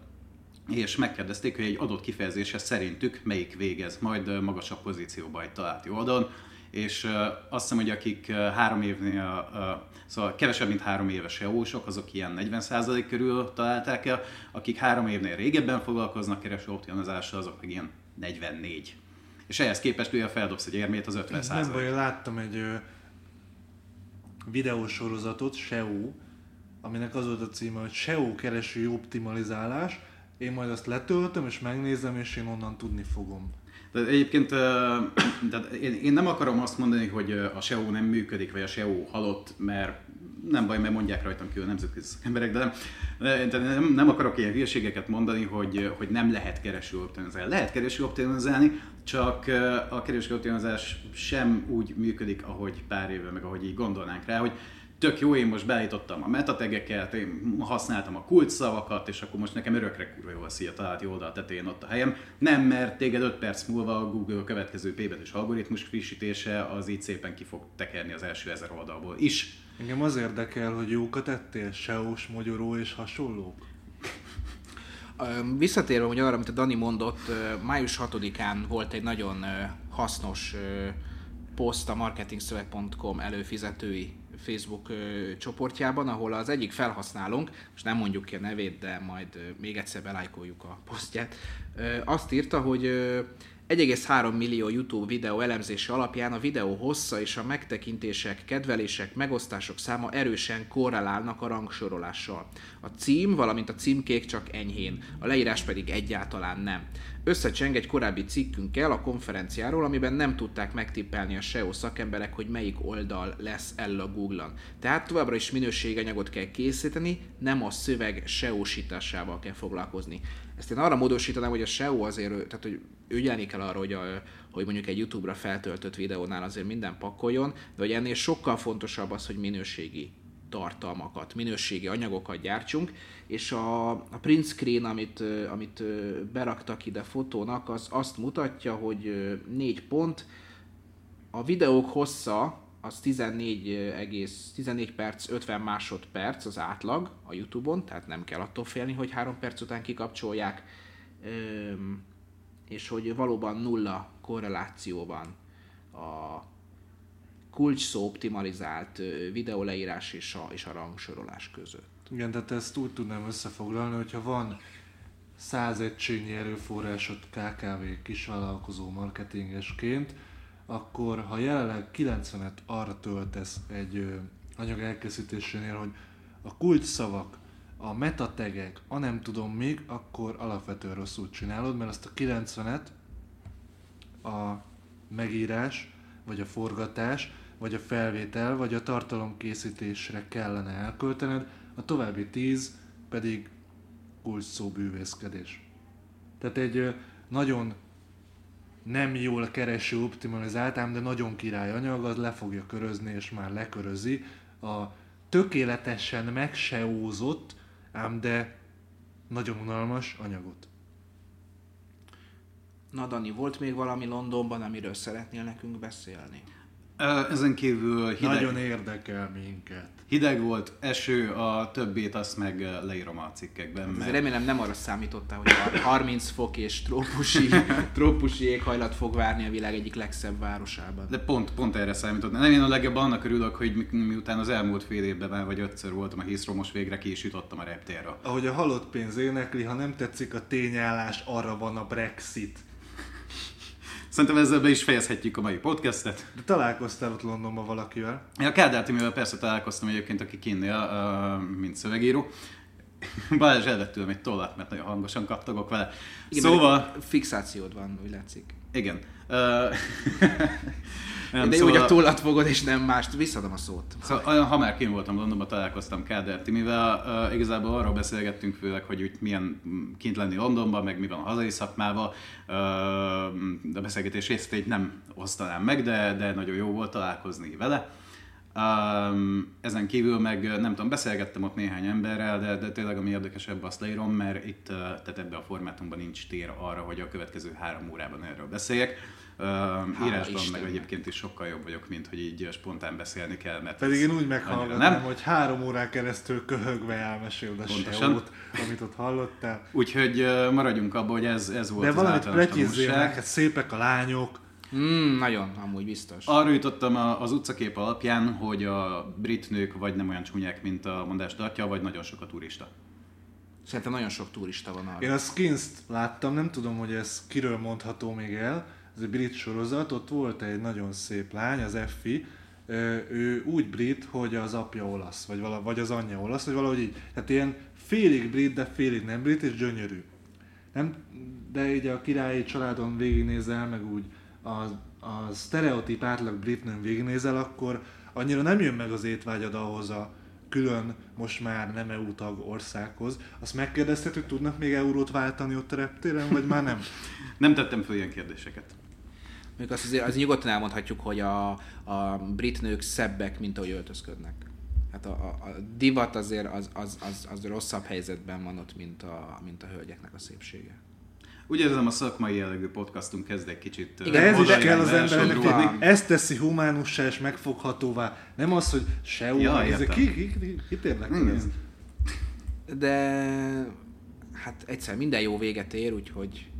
és megkérdezték, hogy egy adott kifejezése szerintük melyik végez majd magasabb pozícióba egy talált oldalon, és azt hiszem, hogy akik három évnél, szóval kevesebb, mint három éves SEO-sok, azok ilyen 40% körül találták el, akik három évnél régebben foglalkoznak kereső optimizással, azok meg ilyen 44. És ehhez képest ugye feldobsz egy érmét az 50 Nem baj, láttam egy videósorozatot, SEO, aminek az volt a címe, hogy SEO kereső optimalizálás. Én majd azt letöltöm, és megnézem, és én onnan tudni fogom. De egyébként tehát én, nem akarom azt mondani, hogy a SEO nem működik, vagy a SEO halott, mert nem baj, mert mondják rajtam kívül nemzetközi emberek, de nem, de nem, nem akarok ilyen hülyeségeket mondani, hogy, hogy nem lehet kereső optimizálni. Lehet kereső optimizálni, csak a kereső optimizálás sem úgy működik, ahogy pár éve, meg ahogy így gondolnánk rá, hogy tök jó, én most beállítottam a metategeket, én használtam a kult szavakat, és akkor most nekem örökre kurva jó a szia találati oldal tetején ott a helyem. Nem, mert téged 5 perc múlva a Google következő p és algoritmus frissítése az így szépen ki fog tekerni az első ezer oldalból is. Engem az érdekel, hogy jókat ettél, SEO-s, magyaró és hasonlók. Visszatérve hogy arra, amit a Dani mondott, május 6-án volt egy nagyon hasznos poszt a marketingszöveg.com előfizetői Facebook csoportjában, ahol az egyik felhasználónk, most nem mondjuk ki a nevét, de majd még egyszer belájkoljuk a posztját, azt írta, hogy ö, 1,3 millió YouTube videó elemzése alapján a videó hossza és a megtekintések, kedvelések, megosztások száma erősen korrelálnak a rangsorolással. A cím, valamint a címkék csak enyhén, a leírás pedig egyáltalán nem. Összecseng egy korábbi cikkünkkel a konferenciáról, amiben nem tudták megtippelni a SEO szakemberek, hogy melyik oldal lesz el a Google-on. Tehát továbbra is minőséganyagot kell készíteni, nem a szöveg SEO-sításával kell foglalkozni. Ezt én arra módosítanám, hogy a SEO azért, tehát hogy ügyelni kell arra, hogy, a, hogy mondjuk egy YouTube-ra feltöltött videónál azért minden pakoljon, de hogy ennél sokkal fontosabb az, hogy minőségi tartalmakat, minőségi anyagokat gyártsunk, és a, a print screen, amit, amit beraktak ide fotónak, az azt mutatja, hogy négy pont, a videók hossza az 14, egész, 14 perc, 50 másodperc az átlag a Youtube-on, tehát nem kell attól félni, hogy 3 perc után kikapcsolják, és hogy valóban nulla korreláció van a kulcs szó optimalizált videóleírás és a, és a rangsorolás között. Igen, tehát ezt úgy tudnám összefoglalni, hogyha van 100 egységnyi erőforrásod KKV kisvállalkozó marketingesként, akkor ha jelenleg 90-et arra töltesz egy anyag elkészítésénél, hogy a kulcsszavak, a metategek, a nem tudom még, akkor alapvetően rosszul csinálod, mert azt a 90-et a megírás, vagy a forgatás, vagy a felvétel, vagy a tartalomkészítésre kellene elköltened, a további 10 pedig kulcs szó bűvészkedés. Tehát egy nagyon nem jól kereső optimalizált, ám de nagyon király anyag, az le fogja körözni, és már lekörözi a tökéletesen megseózott, ám de nagyon unalmas anyagot. Na Dani, volt még valami Londonban, amiről szeretnél nekünk beszélni? Ezen kívül hideg, Nagyon érdekel minket. hideg volt, eső, a többét azt meg leírom a cikkekben. Ezért Mert... remélem nem arra számítottál, hogy har- 30 fok és trópusi, trópusi éghajlat fog várni a világ egyik legszebb városában. De pont, pont erre számított. Nem, én a legjobban annak örülök, hogy mi, miután az elmúlt fél évben már vagy ötször voltam a Heathrow, most végre ki is jutottam a reptérre. Ahogy a halott pénz énekli, ha nem tetszik a tényállás, arra van a Brexit. Szerintem ezzel be is fejezhetjük a mai podcastet. De találkoztál ott Londonban valakivel? A Kádár Timivel persze találkoztam egyébként, aki kinnél, uh, mint szövegíró. Balázs elvett tőlem egy tollat, mert nagyon hangosan kattogok vele. Igen, szóval, fixációd van, úgy látszik. igen. Uh, Nem, De jó, hogy a tollat fogod, és nem mást. Visszadom a szót. Szóval, ha már kim voltam Londonban, találkoztam Káder Timivel, uh, igazából arról beszélgettünk főleg, hogy úgy milyen kint lenni Londonban, meg mi van a hazai szakmával. Uh, a beszélgetés részt így nem osztanám meg, de, de nagyon jó volt találkozni vele. Um, ezen kívül meg nem tudom, beszélgettem ott néhány emberrel, de, de tényleg ami érdekesebb azt leírom, mert itt, tehát ebben a formátumban nincs tér arra, hogy a következő három órában erről beszéljek. Uh, írásban Istennek. meg egyébként is sokkal jobb vagyok, mint hogy így spontán beszélni kell, mert Pedig én úgy meghallgatnám, hogy három órán keresztül köhögve elmeséld a Pontosan. seót, amit ott hallottál. Úgyhogy uh, maradjunk abban, hogy ez, ez volt De az valamit meg, hát szépek a lányok. Mm, nagyon, amúgy biztos. Arra jutottam az utcakép alapján, hogy a brit nők vagy nem olyan csúnyák, mint a mondás tartja, vagy nagyon sok a turista. Szerintem nagyon sok turista van arra. Én a Skins-t láttam, nem tudom, hogy ez kiről mondható még el. Ez egy brit sorozat, ott volt egy nagyon szép lány, az Effi, ő úgy brit, hogy az apja olasz, vagy, vala, vagy az anyja olasz, vagy valahogy így. Tehát ilyen félig brit, de félig nem brit, és gyönyörű. Nem, de így a királyi családon végignézel, meg úgy a, a sztereotíp átlag brit nőn végignézel, akkor annyira nem jön meg az étvágyad ahhoz a külön, most már nem EU tag országhoz. Azt megkérdezted, hogy tudnak még eurót váltani ott a reptéren, vagy már nem? Nem tettem föl ilyen kérdéseket. Még azt azért, az nyugodtan elmondhatjuk, hogy a, a brit nők szebbek, mint ahogy öltözködnek. Hát a, a, a divat azért az, az, az, az rosszabb helyzetben van ott, mint a, mint a hölgyeknek a szépsége. Úgy érzem, a szakmai jellegű podcastunk kezd egy kicsit... Igen, De ez is kell az embernek, hogy ezt teszi humánussá és megfoghatóvá. Nem az, hogy se Ja, értem. ki, ki, ki, Igen. ez? De hát egyszer minden jó véget ér, úgyhogy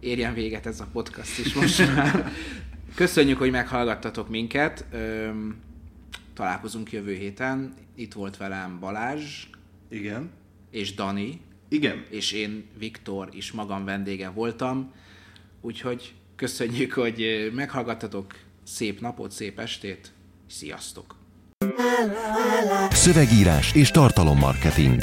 érjen véget ez a podcast is most már. Köszönjük, hogy meghallgattatok minket. Találkozunk jövő héten. Itt volt velem Balázs Igen. és Dani, Igen. és én Viktor is magam vendége voltam. Úgyhogy köszönjük, hogy meghallgattatok. Szép napot, szép estét. Sziasztok! Szövegírás és tartalommarketing.